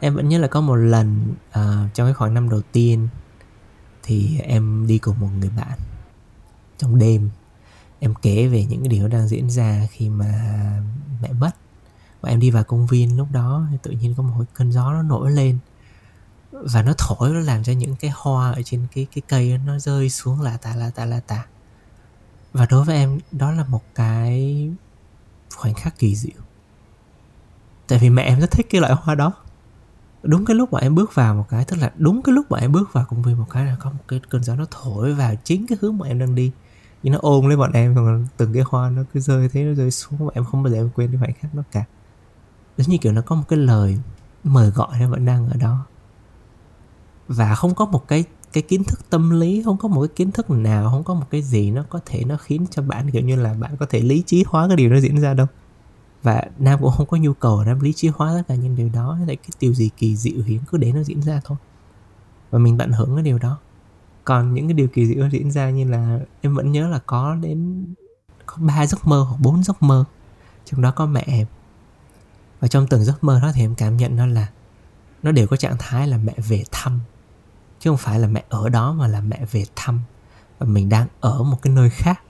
em vẫn nhớ là có một lần uh, trong cái khoảng năm đầu tiên thì em đi cùng một người bạn. Trong đêm em kể về những cái điều đang diễn ra khi mà mẹ mất. Và em đi vào công viên lúc đó thì tự nhiên có một cơn gió nó nổi lên. Và nó thổi nó làm cho những cái hoa ở trên cái cái cây nó rơi xuống là tà là tà là tà và đối với em đó là một cái khoảnh khắc kỳ diệu. Tại vì mẹ em rất thích cái loại hoa đó đúng cái lúc mà em bước vào một cái, tức là đúng cái lúc mà em bước vào công viên một cái là có một cái cơn gió nó thổi vào chính cái hướng mà em đang đi. Nhưng nó ôm lấy bọn em còn từng cái hoa nó cứ rơi thế, nó rơi xuống mà em không bao giờ em quên cái khoảnh khắc đó cả. Giống như kiểu nó có một cái lời mời gọi nó vẫn đang ở đó. Và không có một cái cái kiến thức tâm lý, không có một cái kiến thức nào, không có một cái gì nó có thể nó khiến cho bạn, kiểu như là bạn có thể lý trí hóa cái điều nó diễn ra đâu và nam cũng không có nhu cầu nam lý trí hóa tất cả những điều đó lại cái điều gì kỳ diệu hiếm cứ để nó diễn ra thôi. Và mình tận hưởng cái điều đó. Còn những cái điều kỳ diệu diễn ra như là em vẫn nhớ là có đến, có ba giấc mơ hoặc bốn giấc mơ. Trong đó có mẹ em. Và trong từng giấc mơ đó thì em cảm nhận nó là, nó đều có trạng thái là mẹ về thăm. Chứ không phải là mẹ ở đó mà là mẹ về thăm. Và mình đang ở một cái nơi khác.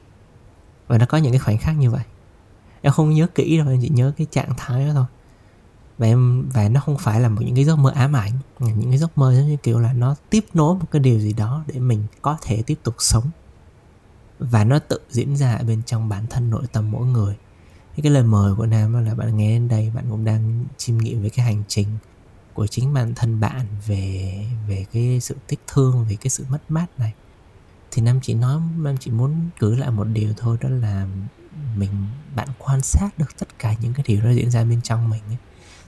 Và nó có những cái khoảnh khắc như vậy em không nhớ kỹ đâu, em chỉ nhớ cái trạng thái đó thôi. Và em, và nó không phải là một những cái giấc mơ ám ảnh những cái giấc mơ giống như kiểu là nó tiếp nối một cái điều gì đó để mình có thể tiếp tục sống. Và nó tự diễn ra ở bên trong bản thân nội tâm mỗi người. Cái lời mời của nam là bạn nghe đến đây, bạn cũng đang chiêm nghiệm về cái hành trình của chính bản thân bạn về về cái sự tiếc thương, về cái sự mất mát này. Thì nam chỉ nói, nam chỉ muốn cử lại một điều thôi, đó là mình bạn quan sát được tất cả những cái điều nó diễn ra bên trong mình ấy.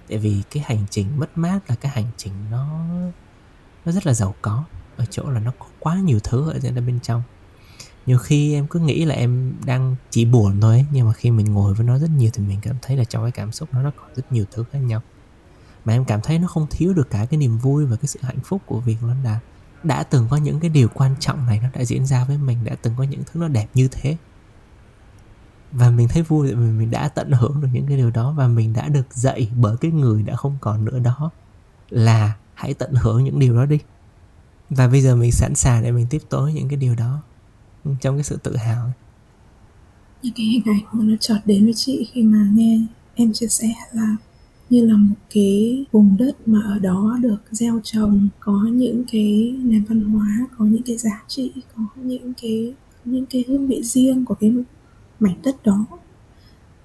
tại vì cái hành trình mất mát là cái hành trình nó nó rất là giàu có ở chỗ là nó có quá nhiều thứ ở diễn bên trong. Nhiều khi em cứ nghĩ là em đang chỉ buồn thôi ấy, nhưng mà khi mình ngồi với nó rất nhiều thì mình cảm thấy là trong cái cảm xúc nó nó có rất nhiều thứ khác nhau. Mà em cảm thấy nó không thiếu được cả cái niềm vui và cái sự hạnh phúc của việc nó là đã từng có những cái điều quan trọng này nó đã diễn ra với mình đã từng có những thứ nó đẹp như thế và mình thấy vui vì mình đã tận hưởng được những cái điều đó và mình đã được dạy bởi cái người đã không còn nữa đó là hãy tận hưởng những điều đó đi. Và bây giờ mình sẵn sàng để mình tiếp tối những cái điều đó trong cái sự tự hào. Những cái hình ảnh mà nó chọt đến với chị khi mà nghe em chia sẻ là như là một cái vùng đất mà ở đó được gieo trồng, có những cái nền văn hóa, có những cái giá trị, có những cái những cái hương vị riêng của cái mảnh đất đó.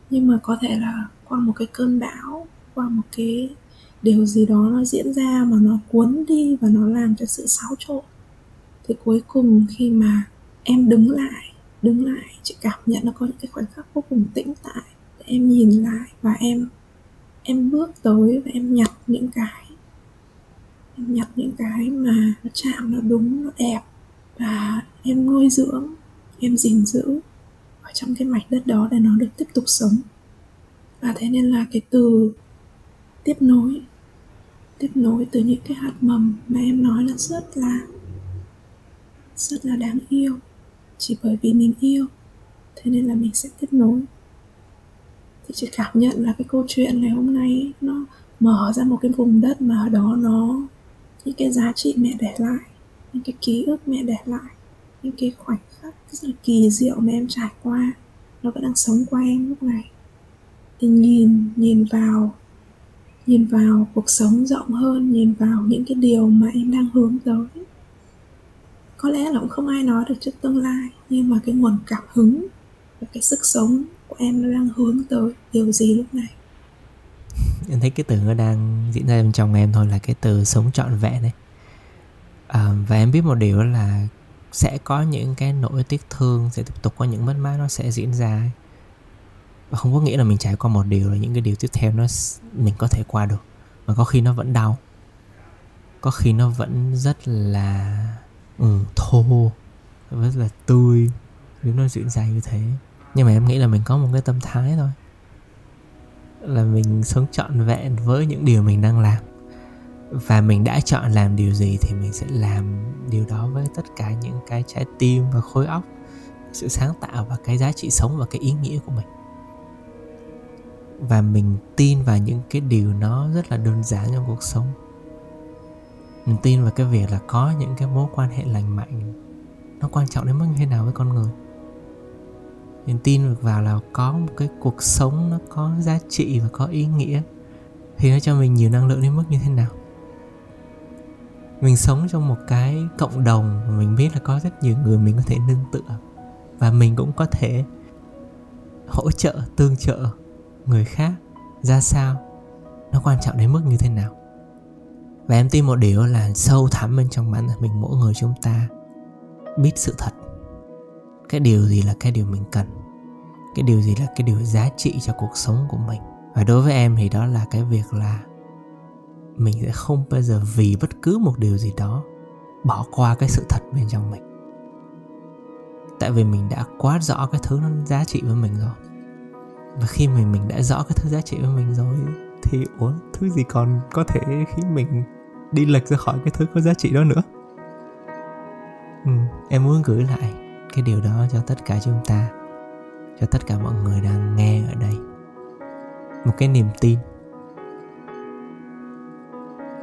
Nhưng mà có thể là qua một cái cơn bão, qua một cái điều gì đó nó diễn ra mà nó cuốn đi và nó làm cho sự xáo trộn, thì cuối cùng khi mà em đứng lại đứng lại, chị cảm nhận nó có những cái khoảnh khắc vô cùng tĩnh tại để em nhìn lại và em em bước tới và em nhặt những cái, em nhặt những cái mà nó chạm nó đúng, nó đẹp và em nuôi dưỡng, em gìn giữ ở trong cái mảnh đất đó để nó được tiếp tục sống. Và thế nên là cái từ tiếp nối tiếp nối từ những cái hạt mầm mà em nói là rất là rất là đáng yêu. Chỉ bởi vì mình yêu, thế nên là mình sẽ tiếp nối. Thì chị cảm nhận là cái câu chuyện ngày hôm nay nó mở ra một cái vùng đất mà ở đó nó, những cái giá trị mẹ để lại, những cái ký ức mẹ để lại những cái khoảnh khắc rất là kỳ diệu mà em trải qua. Nó vẫn đang sống qua em lúc này. Thì nhìn nhìn vào nhìn vào cuộc sống rộng hơn nhìn vào những cái điều mà em đang hướng tới. Có lẽ là cũng không ai nói được trước tương lai nhưng mà cái nguồn cảm hứng và cái sức sống của em nó đang hướng tới điều gì lúc này? Em thấy cái từ nó đang diễn ra bên trong em thôi là cái từ sống trọn vẹn đấy à, và em biết một điều là sẽ có những cái nỗi tiếc thương sẽ tiếp tục có những mất mát nó sẽ diễn ra ấy. và không có nghĩa là mình trải qua một điều là những cái điều tiếp theo nó mình có thể qua được. Mà có khi nó vẫn đau. Có khi nó vẫn rất là ừ, thô rất là tươi nếu nó diễn ra như thế. Nhưng mà em nghĩ là mình có một cái tâm thái thôi. Là mình sống trọn vẹn với những điều mình đang làm và mình đã chọn làm điều gì thì mình sẽ làm điều đó với tất cả những cái trái tim và khối óc, sự sáng tạo và cái giá trị sống và cái ý nghĩa của mình. Và mình tin vào những cái điều nó rất là đơn giản trong cuộc sống. Mình tin vào cái việc là có những cái mối quan hệ lành mạnh. Nó quan trọng đến mức như thế nào với con người. Mình tin được vào là có một cái cuộc sống nó có giá trị và có ý nghĩa. Thì nó cho mình nhiều năng lượng đến mức như thế nào mình sống trong một cái cộng đồng mà mình biết là có rất nhiều người mình có thể nương tựa. Và mình cũng có thể hỗ trợ, tương trợ người khác ra sao. Nó quan trọng đến mức như thế nào. Và em tin một điều là sâu thẳm bên trong bản thân mình mỗi người chúng ta biết sự thật. Cái điều gì là cái điều mình cần? Cái điều gì là cái điều giá trị cho cuộc sống của mình? Và đối với em thì đó là cái việc là mình sẽ không bao giờ vì bất cứ một điều gì đó bỏ qua cái sự thật bên trong mình. Tại vì mình đã quá rõ cái thứ nó giá trị với mình rồi. Và khi mình mình đã rõ cái thứ giá trị với mình rồi thì ủa thứ gì còn có thể khiến mình đi lệch ra khỏi cái thứ có giá trị đó nữa. Ừ, em muốn gửi lại cái điều đó cho tất cả chúng ta cho tất cả mọi người đang nghe ở đây. Một cái niềm tin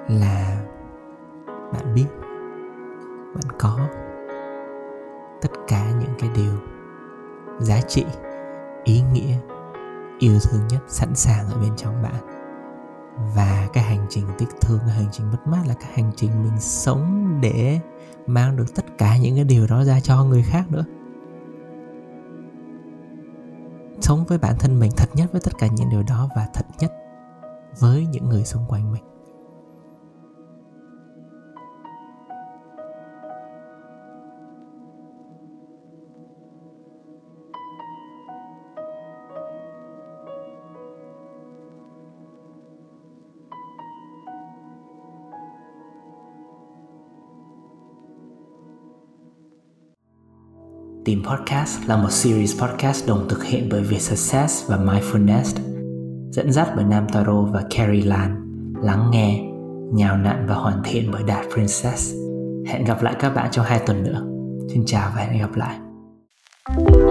là bạn biết, bạn có tất cả những cái điều giá trị, ý nghĩa, yêu thương nhất sẵn sàng ở bên trong bạn. Và cái hành trình tiếc thương, cái hành trình mất mát là cái hành trình mình sống để mang được tất cả những cái điều đó ra cho người khác nữa. Sống với bản thân mình thật nhất với tất cả những điều đó và thật nhất với những người xung quanh mình. Team Podcast là một series podcast đồng thực hiện bởi Việt Success và Mindfulness, dẫn dắt bởi Nam Taro và Carrie Lan, lắng nghe, nhào nặn và hoàn thiện bởi Đạt Princess. Hẹn gặp lại các bạn trong hai tuần nữa. Xin chào và hẹn gặp lại. thank you